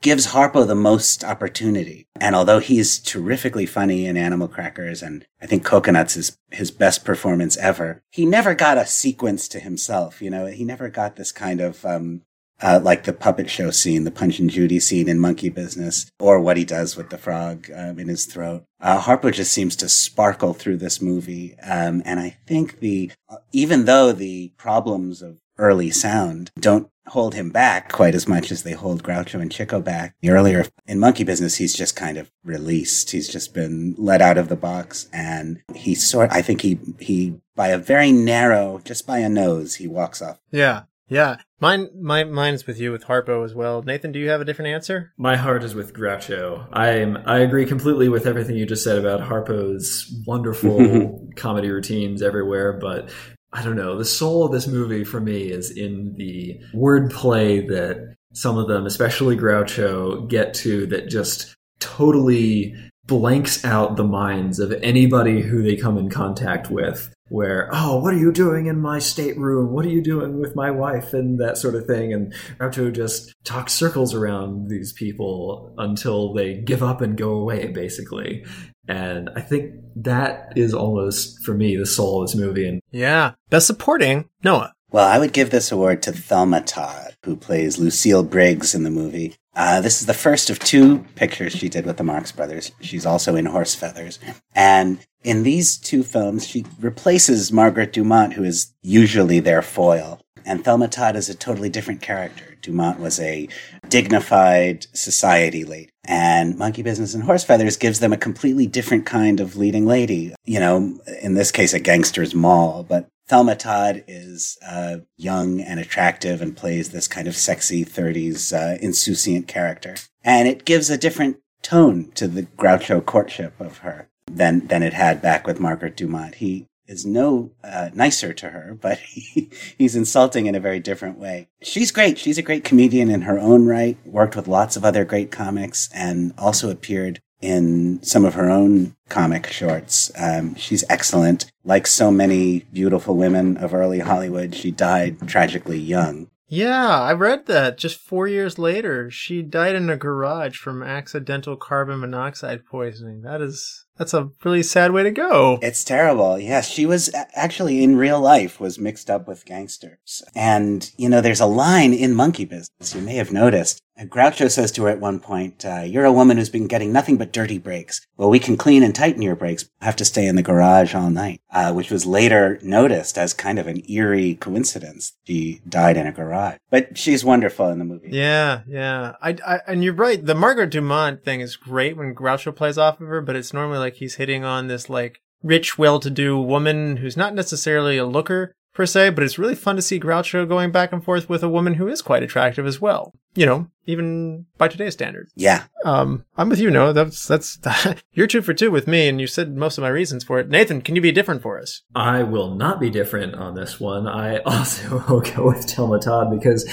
gives Harpo the most opportunity. And although he's terrifically funny in Animal Crackers, and I think Cocoanuts is his best performance ever, he never got a sequence to himself. You know, he never got this kind of, um, uh, like the puppet show scene, the Punch and Judy scene in Monkey Business, or what he does with the frog um, in his throat. Uh, Harpo just seems to sparkle through this movie. Um, and I think the, even though the problems of early sound don't hold him back quite as much as they hold Groucho and Chico back. Earlier in Monkey Business, he's just kind of released. He's just been let out of the box and he sort, I think he, he, by a very narrow, just by a nose, he walks off. Yeah. Yeah. Mine, my, mine's with you with Harpo as well. Nathan, do you have a different answer? My heart is with Groucho. I'm I agree completely with everything you just said about Harpo's wonderful (laughs) comedy routines everywhere, but I don't know, the soul of this movie for me is in the wordplay that some of them, especially Groucho, get to that just totally blanks out the minds of anybody who they come in contact with. Where, oh, what are you doing in my stateroom? What are you doing with my wife? And that sort of thing. And Groucho just talks circles around these people until they give up and go away, basically. And I think that is almost, for me, the soul of this movie. And Yeah. Best supporting, Noah. Well, I would give this award to Thelma Todd, who plays Lucille Briggs in the movie. Uh, this is the first of two pictures she did with the Marx Brothers. She's also in Horse Feathers. And in these two films, she replaces Margaret Dumont, who is usually their foil. And Thelma Todd is a totally different character. Dumont was a dignified society lady. And Monkey Business and Horse Feathers gives them a completely different kind of leading lady. You know, in this case, a gangster's moll, but Thelma Todd is uh, young and attractive and plays this kind of sexy 30s uh, insouciant character. And it gives a different tone to the Groucho courtship of her than, than it had back with Margaret Dumont. He is no uh, nicer to her, but (laughs) he, he's insulting in a very different way. She's great. She's a great comedian in her own right, worked with lots of other great comics, and also appeared in some of her own comic shorts. Um, she's excellent. Like so many beautiful women of early Hollywood, she died tragically young. Yeah, I read that just four years later. She died in a garage from accidental carbon monoxide poisoning. That is, that's a really sad way to go. It's terrible. Yes, she was actually in real life was mixed up with gangsters. And, you know, there's a line in Monkey Business, you may have noticed. Groucho says to her at one point, uh, you're a woman who's been getting nothing but dirty brakes. Well, we can clean and tighten your brakes. Have to stay in the garage all night, uh, which was later noticed as kind of an eerie coincidence. She died in a garage, but she's wonderful in the movie. Yeah, yeah. I, I, and you're right. The Margaret Dumont thing is great when Groucho plays off of her, but it's normally like he's hitting on this like rich, well-to-do woman who's not necessarily a looker per se, but it's really fun to see Groucho going back and forth with a woman who is quite attractive as well. You know, even by today's standards. Yeah. Um, I'm with you, Noah. That's that's (laughs) you're two for two with me, and you said most of my reasons for it. Nathan, can you be different for us? I will not be different on this one. I (laughs) also will go with Thelma Todd because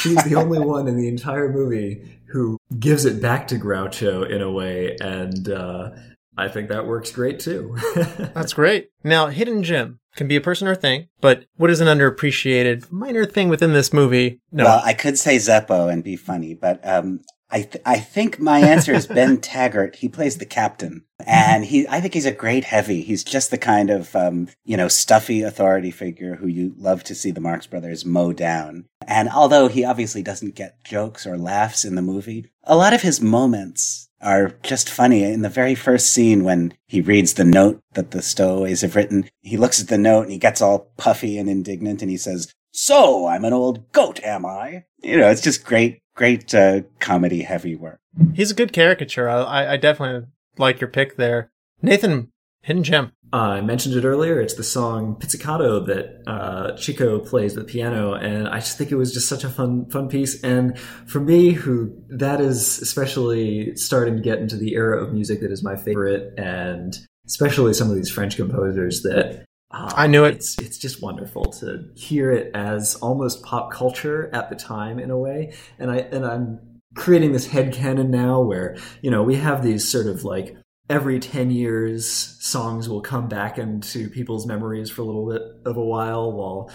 she's the only one in the entire movie who gives it back to Groucho in a way, and uh, I think that works great too. (laughs) That's great. Now, hidden gem can be a person or thing, but what is an underappreciated minor thing within this movie? No. Well, I could say Zeppo and be funny, but um, I th- I think my answer is Ben (laughs) Taggart. He plays the captain, and he I think he's a great heavy. He's just the kind of um, you know stuffy authority figure who you love to see the Marx Brothers mow down. And although he obviously doesn't get jokes or laughs in the movie, a lot of his moments are just funny. In the very first scene, when he reads the note that the stowaways have written, he looks at the note and he gets all puffy and indignant, and he says, "So I'm an old goat, am I?" You know, it's just great great uh, comedy heavy work. He's a good caricature. I, I definitely like your pick there. Nathan, hidden gem. Uh, I mentioned it earlier. It's the song Pizzicato that uh, Chico plays the piano, and I just think it was just such a fun, fun piece. And for me, who that is especially starting to get into the era of music that is my favorite, and especially some of these French composers that uh, I knew it. It's, it's just wonderful to hear it as almost pop culture at the time in a way. And I and I'm creating this head canon now where, you know, we have these sort of like every 10 years songs will come back into people's memories for a little bit of a while while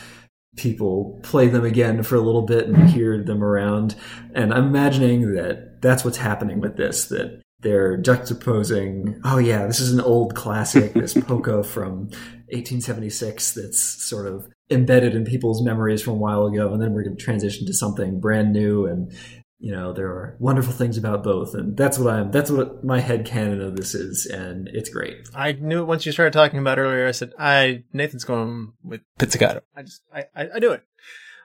people play them again for a little bit and hear them around. And I'm imagining that that's what's happening with this, that they're juxtaposing, oh yeah, this is an old classic, this (laughs) polka from 1876 that's sort of embedded in people's memories from a while ago, and then we're going to transition to something brand new and you know there are wonderful things about both and that's what i'm that's what my head canon of this is and it's great i knew it once you started talking about earlier i said i nathan's going with pizzicato i just i i, I do it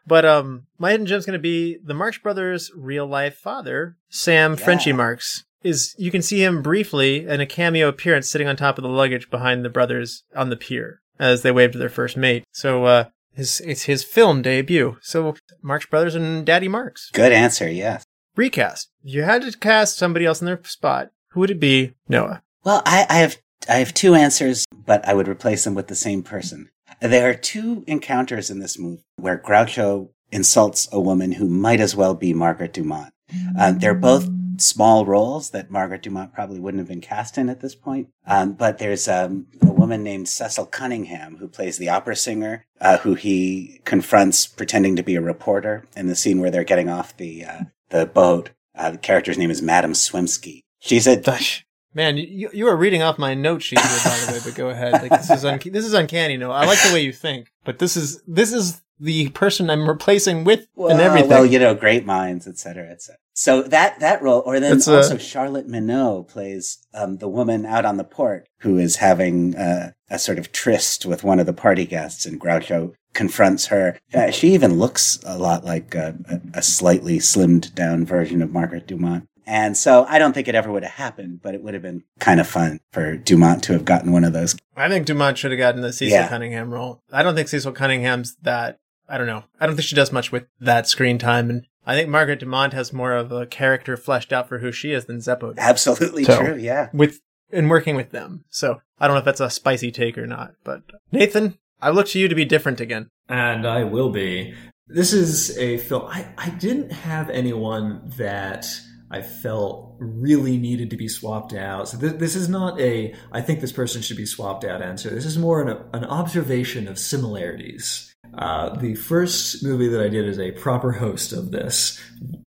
but um my hidden gem's going to be the marx brothers real life father sam yeah. Frenchy marx is you can see him briefly in a cameo appearance sitting on top of the luggage behind the brothers on the pier as they wave to their first mate. So uh his it's his film debut. So Marx Brothers and Daddy Marx. Good answer, yes. Recast. If you had to cast somebody else in their spot, who would it be? Noah. Well, I, I have I have two answers, but I would replace them with the same person. There are two encounters in this movie where Groucho insults a woman who might as well be Margaret Dumont. Uh, they're both small roles that Margaret Dumont probably wouldn't have been cast in at this point. Um, but there's um, a woman named Cecil Cunningham who plays the opera singer, uh, who he confronts pretending to be a reporter in the scene where they're getting off the uh, the boat. Uh, the character's name is Madame Swempski. She's a Dush. Man, you you are reading off my note sheet here, by the way. But go ahead. Like this is this is uncanny. No, I like the way you think, but this is this is the person I'm replacing with well, and everything. Well, you know, great minds, et cetera, et cetera. So that that role, or then it's also a... Charlotte Minot plays um, the woman out on the port who is having uh, a sort of tryst with one of the party guests, and Groucho confronts her. Uh, she even looks a lot like a, a, slightly slimmed down version of Margaret Dumont. And so I don't think it ever would have happened, but it would have been kind of fun for Dumont to have gotten one of those. I think Dumont should have gotten the Cecil yeah. Cunningham role. I don't think Cecil Cunningham's that I don't know. I don't think she does much with that screen time. And I think Margaret Dumont has more of a character fleshed out for who she is than Zeppo does. Absolutely so, true, yeah. With in working with them. So I don't know if that's a spicy take or not. But Nathan, I look to you to be different again. And I will be. This is a film I, I didn't have anyone that I felt really needed to be swapped out. So th- this is not a I think this person should be swapped out answer. This is more an, an observation of similarities. Uh, the first movie that I did as a proper host of this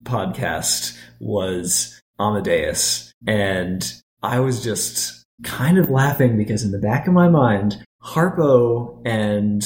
podcast was Amadeus. And I was just kind of laughing because in the back of my mind, Harpo and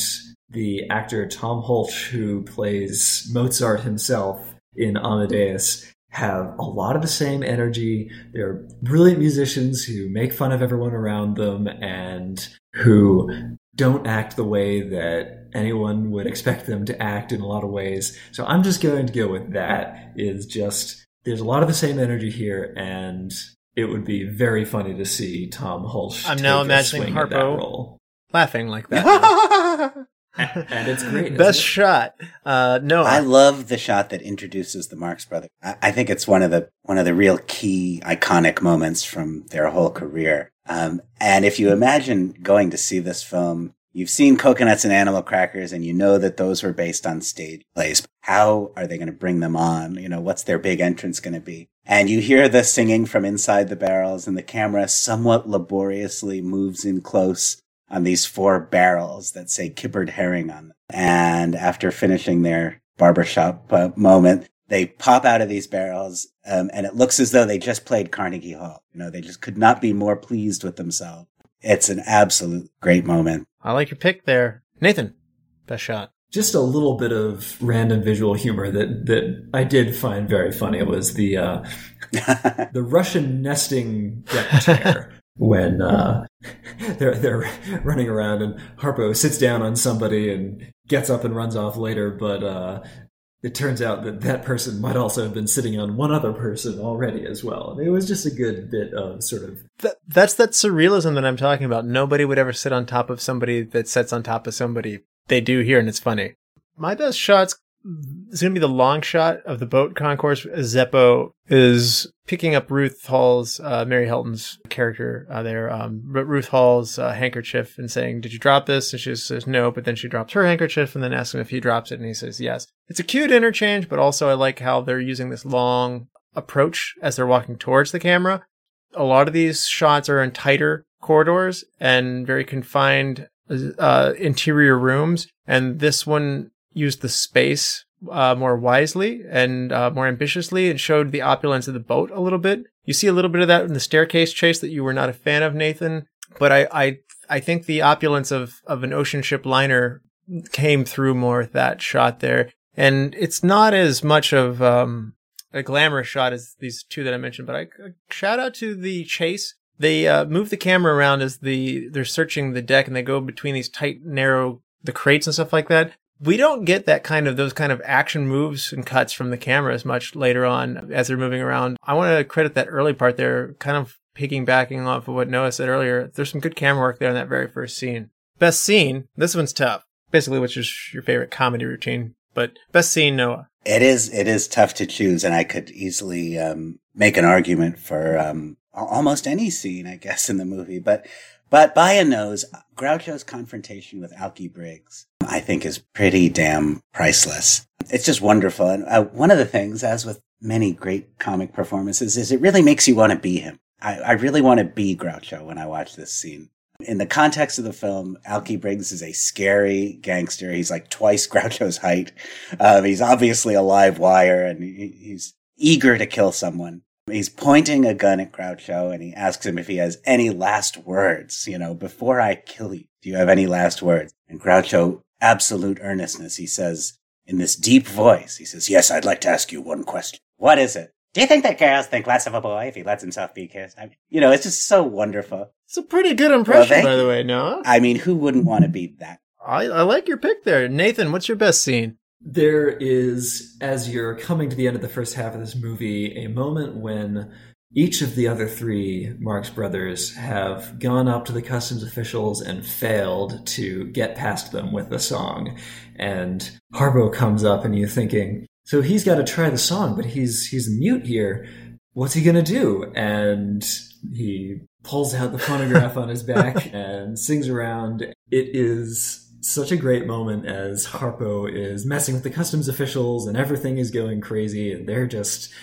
the actor Tom Hulce, who plays Mozart himself in Amadeus, have a lot of the same energy. They're brilliant musicians who make fun of everyone around them and who don't act the way that anyone would expect them to act in a lot of ways. So I'm just going to go with that is just there's a lot of the same energy here and it would be very funny to see Tom Hulce. I'm now imagining Harpo laughing like that. (laughs) and it's great. Best it? shot. Uh, no, I love the shot that introduces the Marx Brothers. I, I think it's one of the one of the real key iconic moments from their whole career. Um, and if you imagine going to see this film, you've seen Cocoanuts and Animal Crackers, and you know that those were based on stage plays. How are they going to bring them on? You know, what's their big entrance going to be? And you hear the singing from inside the barrels, and the camera somewhat laboriously moves in close on these four barrels that say kippered herring on them. And after finishing their barbershop uh, moment, they pop out of these barrels, um, and it looks as though they just played Carnegie Hall. You know, they just could not be more pleased with themselves. It's an absolute great moment. I like your pick there, Nathan. Best shot. just a little bit of random visual humor that that I did find very funny was the uh, (laughs) the Russian nesting deck chair (laughs) when uh, (laughs) they're they're running around and Harpo sits down on somebody and gets up and runs off later, but uh, it turns out that that person might also have been sitting on one other person already as well. And it was just a good bit of sort of That, that's that surrealism that I'm talking about. Nobody would ever sit on top of somebody that sits on top of somebody. They do here, and it's funny. My best shot's is going to be the long shot of the boat concourse. Zeppo is picking up Ruth Hall's, uh, Mary Helton's character uh, there, um, Ru- Ruth Hall's uh, handkerchief and saying, Did you drop this? And she says, No, but then she drops her handkerchief and then asks him if he drops it, and he says, Yes. It's a cute interchange, but also I like how they're using this long approach as they're walking towards the camera a lot of these shots are in tighter corridors and very confined uh, interior rooms, and this one used the space uh, more wisely and uh, more ambitiously and showed the opulence of the boat a little bit. You see a little bit of that in the staircase chase that you were not a fan of, Nathan, but I I, I think the opulence of, of an ocean ship liner came through more with that shot there. And it's not as much of um, a glamorous shot as these two that I mentioned, but I uh, shout out to the chase. They uh, move the camera around as the they're searching the deck, and they go between these tight, narrow the crates and stuff like that. We don't get that kind of those kind of action moves and cuts from the camera as much later on as they're moving around. I want to credit that early part there, kind of piggybacking off of what Noah said earlier. There's some good camera work there in that very first scene. Best scene. This one's tough. Basically, which is your favorite comedy routine, but best scene, Noah. It is it is tough to choose, and I could easily um, make an argument for um, almost any scene, I guess, in the movie. But but by a nose, Groucho's confrontation with Alky Briggs, I think, is pretty damn priceless. It's just wonderful, and uh, one of the things, as with many great comic performances, is it really makes you want to be him. I, I really want to be Groucho when I watch this scene. In the context of the film, Alky Briggs is a scary gangster. He's like twice (laughs) Groucho's height. Um, he's obviously a live wire and he, he's eager to kill someone. He's pointing a gun at Groucho and he asks him if he has any last words. You know, before I kill you, do you have any last words? And Groucho, absolute earnestness, he says in this deep voice, he says, Yes, I'd like to ask you one question. What is it? Do you think that girls think less of a boy if he lets himself be kissed? I mean, you know, it's just so wonderful. It's a pretty good impression, thank by the way, Noah. I mean, who wouldn't want to be that? I, I like your pick there. Nathan, what's your best scene? There is, as you're coming to the end of the first half of this movie, a moment when each of the other three Marx brothers have gone up to the customs officials and failed to get past them with the song. And Harpo comes up and you're thinking, so he's got to try the song, but he's he's mute here. What's he gonna do? And he pulls out the phonograph on his back (laughs) and sings around. It is such a great moment as Harpo is messing with the customs officials and everything is going crazy and they're just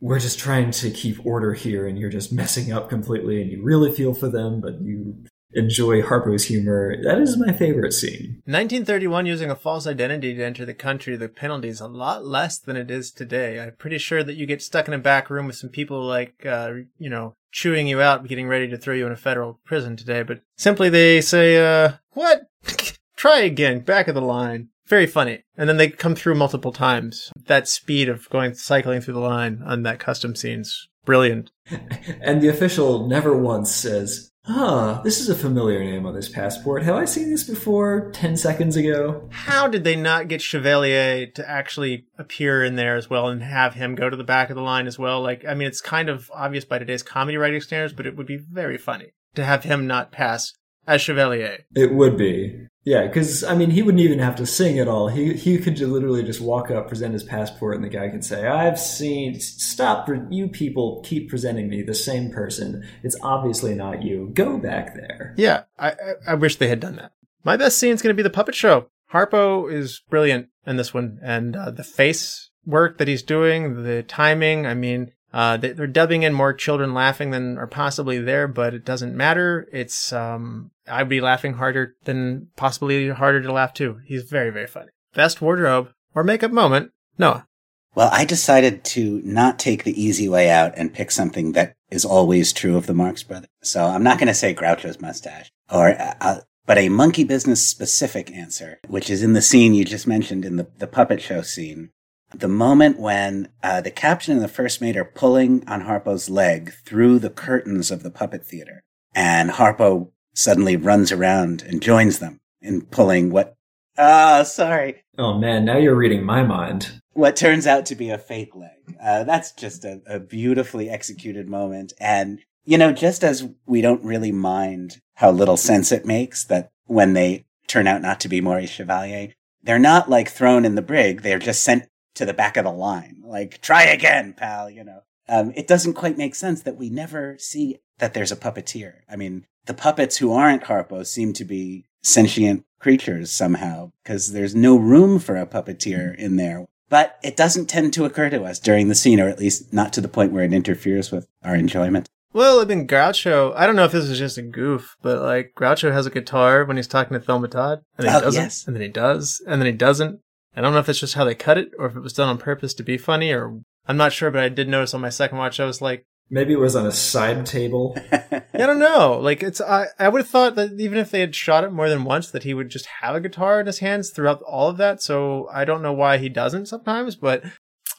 we're just trying to keep order here and you're just messing up completely and you really feel for them but you enjoy Harpo's humor. That is my favorite scene. 1931, using a false identity to enter the country, the penalty is a lot less than it is today. I'm pretty sure that you get stuck in a back room with some people like, uh, you know, chewing you out, getting ready to throw you in a federal prison today. But simply they say, uh, what? (laughs) Try again, back of the line. Very funny. And then they come through multiple times. That speed of going, cycling through the line on that custom scene's brilliant. (laughs) And the official never once says, Huh, this is a familiar name on this passport. Have I seen this before 10 seconds ago? How did they not get Chevalier to actually appear in there as well and have him go to the back of the line as well? Like, I mean, it's kind of obvious by today's comedy writing standards, but it would be very funny to have him not pass as Chevalier. It would be. Yeah, because I mean, he wouldn't even have to sing at all. He he could ju- literally just walk up, present his passport, and the guy could say, "I've seen. Stop! You people keep presenting me the same person. It's obviously not you. Go back there." Yeah, I, I, I wish they had done that. My best scene is going to be the puppet show. Harpo is brilliant in this one, and uh, the face work that he's doing, the timing. I mean, uh, they, they're dubbing in more children laughing than are possibly there, but it doesn't matter. It's um, I'd be laughing harder than possibly harder to laugh too. He's very very funny. Best wardrobe or makeup moment, Noah. Well, I decided to not take the easy way out and pick something that is always true of the Marx Brothers. So I'm not going to say Groucho's mustache, or uh, but a monkey business specific answer, which is in the scene you just mentioned in the, the puppet show scene. The moment when uh, the captain and the first mate are pulling on Harpo's leg through the curtains of the puppet theater, and Harpo suddenly runs around and joins them in pulling what. Ah, sorry. Oh man, now you're reading my mind. What turns out to be a fake leg. Uh, that's just a, a beautifully executed moment. And, you know, just as we don't really mind how little sense it makes that when they turn out not to be Maurice Chevalier, they're not like thrown in the brig. They're just sent to the back of the line. Like, try again, pal, you know. Um, it doesn't quite make sense that we never see that there's a puppeteer. I mean, the puppets who aren't Harpo seem to be sentient creatures somehow because there's no room for a puppeteer in there. But it doesn't tend to occur to us during the scene, or at least not to the point where it interferes with our enjoyment. Well, I mean, Groucho, I don't know if this is just a goof, but like Groucho has a guitar when he's talking to Thelma Todd, and then he Oh, doesn't, yes. and then he does, and then he doesn't. I don't know if it's just how they cut it, or if it was done on purpose to be funny, or I'm not sure, but I did notice on my second watch, I was like, Maybe it was on a side table. (laughs) I don't know. Like it's, I, I would have thought that even if they had shot it more than once, that he would just have a guitar in his hands throughout all of that. So I don't know why he doesn't sometimes, but,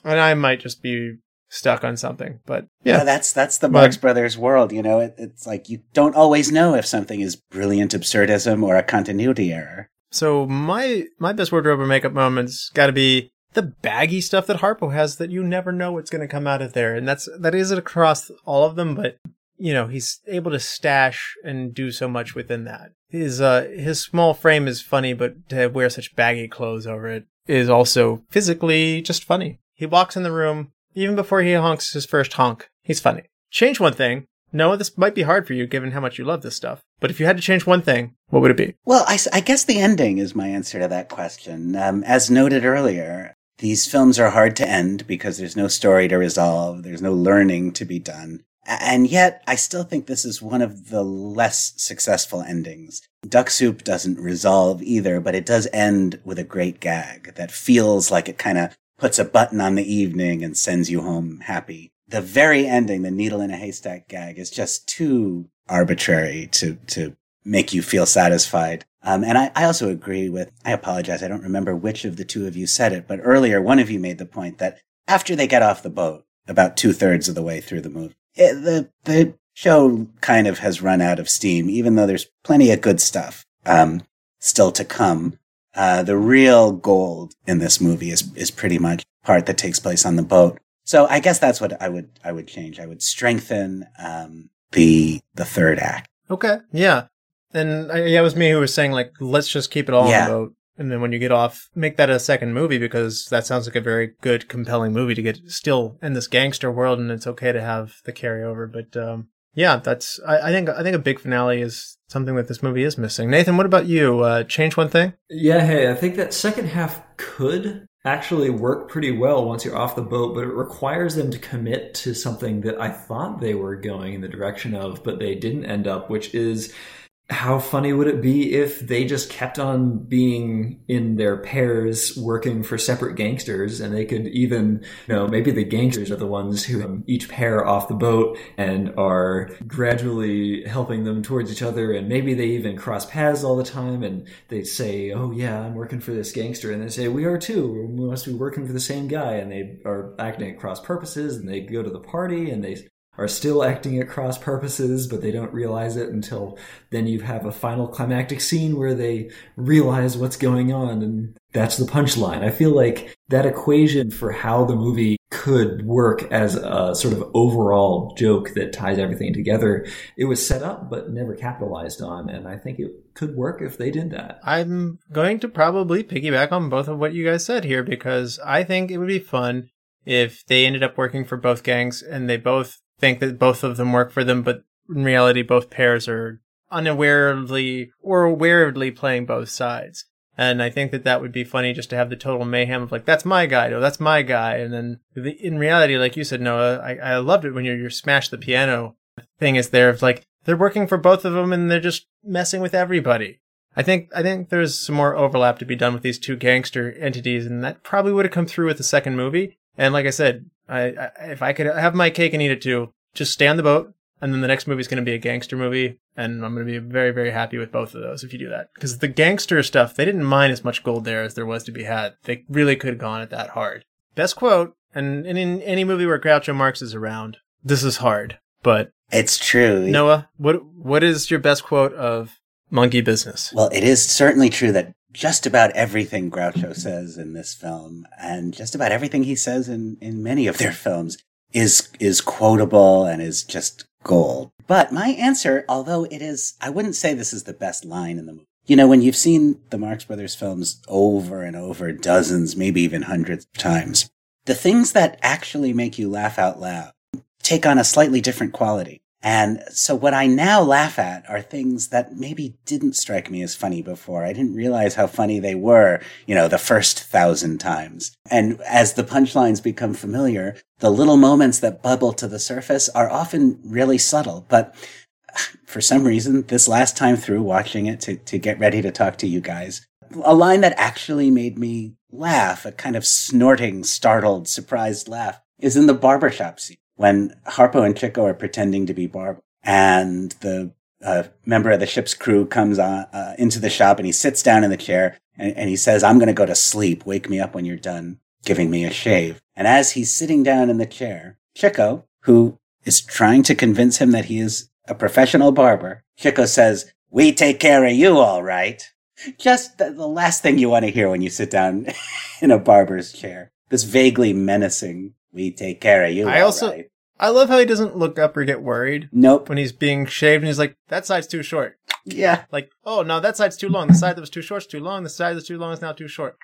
and I might just be stuck on something, but Yeah, yeah. that's that's the But- Marx Brothers world. You know, it, it's like you don't always know if something is brilliant absurdism or a continuity error. So my my best wardrobe and makeup moments got to be the baggy stuff that Harpo has that you never know what's going to come out of there, and that's that is across all of them. But you know he's able to stash and do so much within that. His uh his small frame is funny, but to wear such baggy clothes over it is also physically just funny. He walks in the room even before he honks his first honk. He's funny. Change one thing. Noah, this might be hard for you given how much you love this stuff. But if you had to change one thing, what would it be? Well, I guess the ending is my answer to that question. Um, as noted earlier, these films are hard to end because there's no story to resolve, there's no learning to be done. And yet, I still think this is one of the less successful endings. Duck Soup doesn't resolve either, but it does end with a great gag that feels like it kind of puts a button on the evening and sends you home happy. The very ending, the needle in a haystack gag, is just too arbitrary to, to make you feel satisfied. Um, and I, I also agree with, I apologize, I don't remember which of the two of you said it, but earlier one of you made the point that after they get off the boat, about two thirds of the way through the movie, it, the, the show kind of has run out of steam, even though there's plenty of good stuff, um, still to come. Uh, the real gold in this movie is, is pretty much part that takes place on the boat. So I guess that's what I would, I would change. I would strengthen, um, the, the third act. Okay. Yeah. And I, yeah, it was me who was saying like, let's just keep it all Yeah. on the boat. And then when you get off, make that a second movie because that sounds like a very good, compelling movie to get still in this gangster world, and it's okay to have the carryover. But um, yeah, that's I, I think I think a big finale is something that this movie is missing. Nathan, what about you? Uh, change one thing? Yeah, hey, I think that second half could actually work pretty well once you're off the boat, but it requires them to commit to something that I thought they were going in the direction of, but they didn't end up, which is how funny would it be if they just kept on being in their pairs working for separate gangsters and they could even you know maybe the gangsters are the ones who each pair off the boat and are gradually helping them towards each other and maybe they even cross paths all the time and they say oh yeah i'm working for this gangster and they say we are too. We must be working for the same guy and they are acting at cross purposes and they go to the party and they are still acting at cross purposes, but they don't realize it until then you have a final climactic scene where they realize what's going on and That's the punchline. I feel like that equation for how the movie could work as a sort of overall joke that ties everything together, it was set up but never capitalized on. And I think it could work if they did that. I'm going to probably piggyback on both of what you guys said here because I think it would be fun if they ended up working for both gangs and they both think that both of them work for them, but in reality, both pairs are unawarely or awarely playing both sides. And I think that that would be funny just to have the total mayhem of like, that's my guy, no, that's my guy. And then the, in reality, like you said, Noah, I, I loved it when you you smash the piano thing is there of like, they're working for both of them and they're just messing with everybody. I think, I think there's some more overlap to be done with these two gangster entities and that probably would have come through with the second movie. And like I said, I, I if I could have my cake and eat it too, just stay on the boat, and then the next movie is going to be a gangster movie, and I'm going to be very, very happy with both of those if you do that. Because the gangster stuff, they didn't mine as much gold there as there was to be had. They really could have gone at that hard. Best quote, and, and in any movie where Groucho Marx is around, this is hard. But It's true. Noah, what what is your best quote of Monkey Business? Well, it is certainly true that just about everything Groucho says in this film, and just about everything he says in, in many of their films, is is quotable and is just gold. But my answer, although it is, I wouldn't say this is the best line in the movie. You know, when you've seen the Marx Brothers films over and over, dozens, maybe even hundreds of times, the things that actually make you laugh out loud take on a slightly different quality. And so what I now laugh at are things that maybe didn't strike me as funny before. I didn't realize how funny they were, you know, the first thousand times. And as the punchlines become familiar, the little moments that bubble to the surface are often really subtle. But for some reason, this last time through watching it to, to get ready to talk to you guys, a line that actually made me laugh, a kind of snorting, startled, surprised laugh, is in the barbershop scene when Harpo and Chico are pretending to be Barb and the uh, member of the ship's crew comes on, uh, into the shop and he sits down in the chair and, and he says, I'm going to go to sleep. Wake me up when you're done giving me a shave. And as he's sitting down in the chair, Chico, who is trying to convince him that he is a professional barber, Chico says, we take care of you all right. Just the, the last thing you want to hear when you sit down (laughs) in a barber's chair. This vaguely menacing, we take care of you I also- right." I love how he doesn't look up or get worried Nope. when he's being shaved and he's like, that side's too short. Yeah. Like, oh no, that side's too long. The side that was too short is too long. The side that's too long is now too short.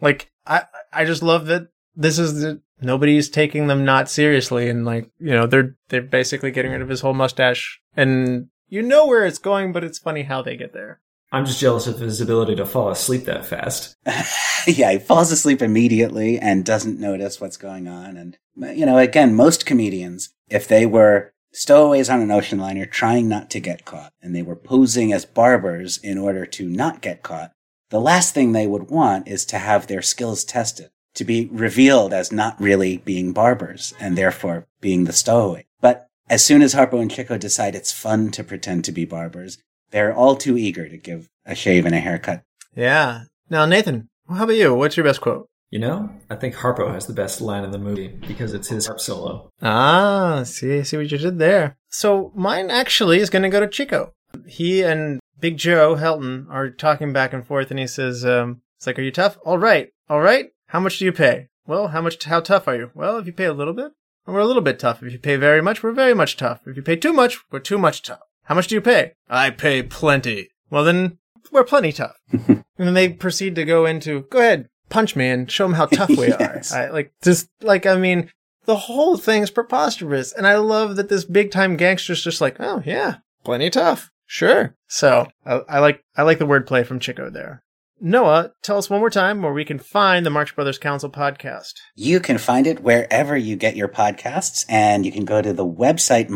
Like, I I just love that this is the nobody's taking them not seriously, and like you know they're they're basically getting rid of his whole mustache, and you know where it's going, but it's funny how they get there. I'm just jealous of his ability to fall asleep that fast. (laughs) yeah, he falls asleep immediately and doesn't notice what's going on. And, you know, again, most comedians, if they were stowaways on an ocean liner trying not to get caught and they were posing as barbers in order to not get caught, the last thing they would want is to have their skills tested, to be revealed as not really being barbers and therefore being the stowaway. But as soon as Harpo and Chico decide it's fun to pretend to be barbers, they're all too eager to give a shave and a haircut. Yeah. Now, Nathan, how about you? What's your best quote? You know, I think Harpo has the best line in the movie because it's his harp solo. Ah, see, see what you did there. So mine actually is going to go to Chico. He and Big Joe Helton are talking back and forth, and he says, um, "It's like, are you tough? All right, all right. How much do you pay? Well, how much? How tough are you? Well, if you pay a little bit, we're a little bit tough. If you pay very much, we're very much tough. If you pay too much, we're too much tough. How much do you pay? I pay plenty. Well, then we're plenty tough. (laughs) and then they proceed to go into, go ahead, punch me and show them how tough we (laughs) Yes. are. I, like just like I mean, the whole thing's preposterous, and I love that this big time gangster's just like, oh yeah, plenty tough, sure. So I, I like I like the wordplay from Chico there. Noah, tell us one more time where we can find the Marx Brothers Council podcast. You can find it wherever you get your podcasts, and you can go to the website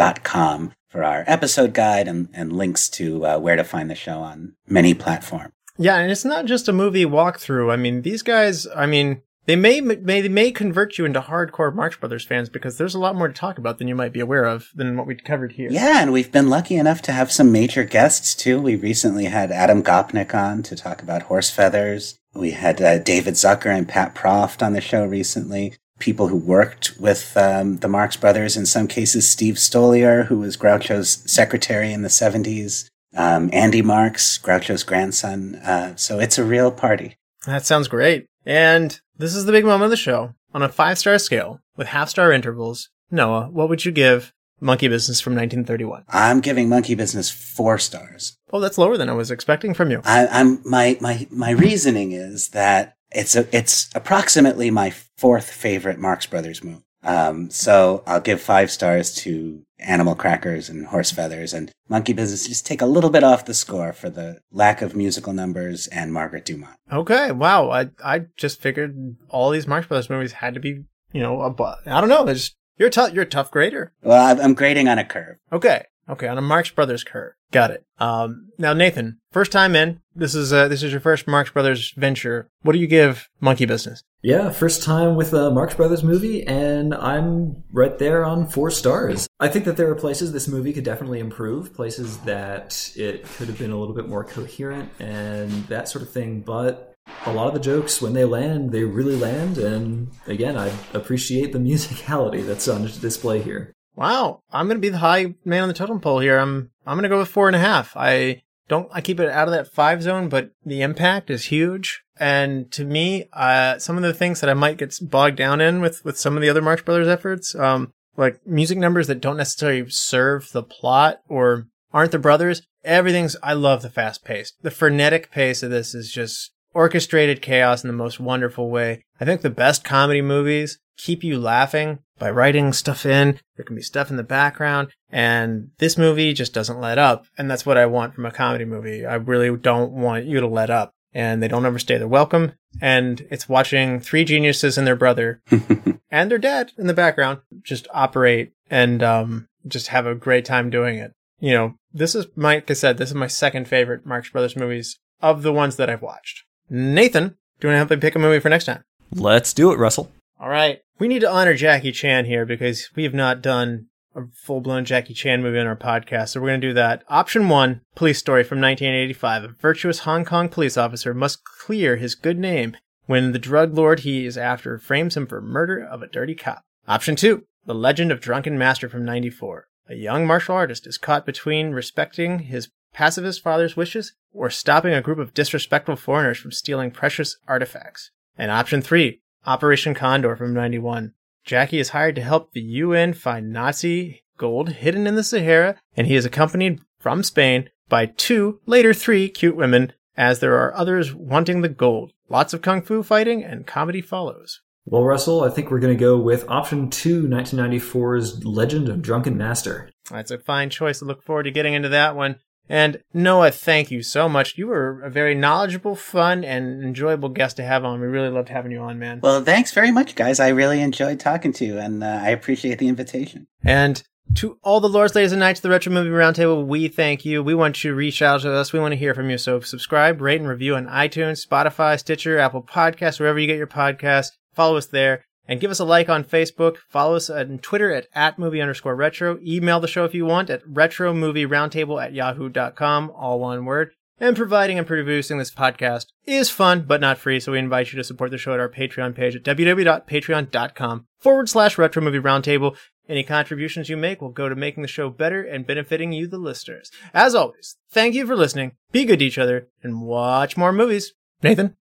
marxbrotherscouncilpodcast.com for our episode guide and, and links to uh, where to find the show on many platforms. Yeah, and it's not just a movie walkthrough. I mean, these guys, I mean, they may may they may convert you into hardcore Marx Brothers fans because there's a lot more to talk about than you might be aware of than what we covered here. Yeah, and we've been lucky enough to have some major guests too. We recently had Adam Gopnik on to talk about horse feathers. We had uh, David Zucker and Pat Proft on the show recently. People who worked with um, the Marx Brothers, in some cases, Steve Stoliar, who was Groucho's secretary in the 70s. um, Andy Marx, Groucho's grandson. Uh, so it's a real party. That sounds great. And this is the big moment of the show. On a five star scale, with half star intervals, Noah, what would you give Monkey Business from 1931? I'm giving Monkey Business four stars. Oh, that's lower than I was expecting from you. I, I'm my my my reasoning is that it's a, it's approximately my fourth favorite Marx Brothers movie. Um, so I'll give five stars to Animal Crackers and Horse Feathers and Monkey Business. Just take a little bit off the score for the lack of musical numbers and Margaret Dumont. Okay, wow. I I just figured all these Marx Brothers movies had to be, you know, I don't know. Just you're a tough you're a tough grader. Well, I'm- I'm grading on a curve. Okay, okay, on a Marx Brothers curve. Got it. Um, now Nathan, first time in. This is uh, this is your first Marx Brothers venture. What do you give Monkey Business? Yeah, first time with a Marx Brothers movie, and I'm right there on four stars. I think that there are places this movie could definitely improve, places that it could have been a little bit more coherent and that sort of thing, but a lot of the jokes, when they land, they really land, and again, I appreciate the musicality that's on display here. Wow, I'm gonna be the high man on the totem pole here. I'm I'm gonna go with four and a half. I don't I keep it out of that five zone, but the impact is huge. And to me, uh, some of the things that I might get bogged down in with with some of the other Marx Brothers efforts, um, like music numbers that don't necessarily serve the plot or aren't the brothers. Everything's I love the fast pace. The frenetic pace of this is just orchestrated chaos in the most wonderful way. I think the best comedy movies keep you laughing by writing stuff in. There can be stuff in the background. And this movie just doesn't let up. And that's what I want from a comedy movie. I really don't want you to let up. And they don't overstay their welcome. And it's watching three geniuses and their brother (laughs) and their dad in the background just operate and um, just have a great time doing it. You know, this is, like I said, this is my second favorite Marx Brothers movies of the ones that I've watched. Nathan, do you want to help me pick a movie for next time? Let's do it, Russell. All right. We need to honor Jackie Chan here because we have not done a full blown Jackie Chan movie on our podcast. So we're going to do that. Option one Police Story from 1985. A virtuous Hong Kong police officer must clear his good name when the drug lord he is after frames him for murder of a dirty cop. Option two The Legend of Drunken Master from 94. A young martial artist is caught between respecting his pacifist father's wishes or stopping a group of disrespectful foreigners from stealing precious artifacts. And option three, Operation Condor from 91. Jackie is hired to help the UN find Nazi gold hidden in the Sahara, and he is accompanied from Spain by two, later three, cute women, as there are others wanting the gold. Lots of kung fu fighting and comedy follows. Well, Russell, I think we're going to go with option two, 1994's Legend of Drunken Master. That's a fine choice. I look forward to getting into that one. And Noah, thank you so much. You were a very knowledgeable, fun, and enjoyable guest to have on. We really loved having you on, man. Well, thanks very much, guys. I really enjoyed talking to you, and uh, I appreciate the invitation. And to all the lords, ladies, and knights of the Retro Movie Roundtable, we thank you. We want you to reach out to us. We want to hear from you. So subscribe, rate, and review on iTunes, Spotify, Stitcher, Apple Podcasts, wherever you get your podcasts. Follow us there. And give us a like on Facebook. Follow us on Twitter at, at movie underscore retro. Email the show if you want at retromovieroundtable at yahoo.com, all one word. And providing and producing this podcast is fun, but not free, so we invite you to support the show at our Patreon page at www.patreon.com forward slash retro movie roundtable. Any contributions you make will go to making the show better and benefiting you, the listeners. As always, thank you for listening, be good to each other, and watch more movies. Nathan?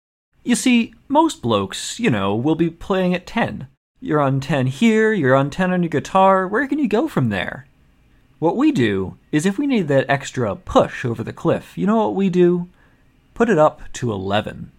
You see, most blokes, you know, will be playing at 10. You're on 10 here, you're on 10 on your guitar, where can you go from there? What we do is if we need that extra push over the cliff, you know what we do? Put it up to 11.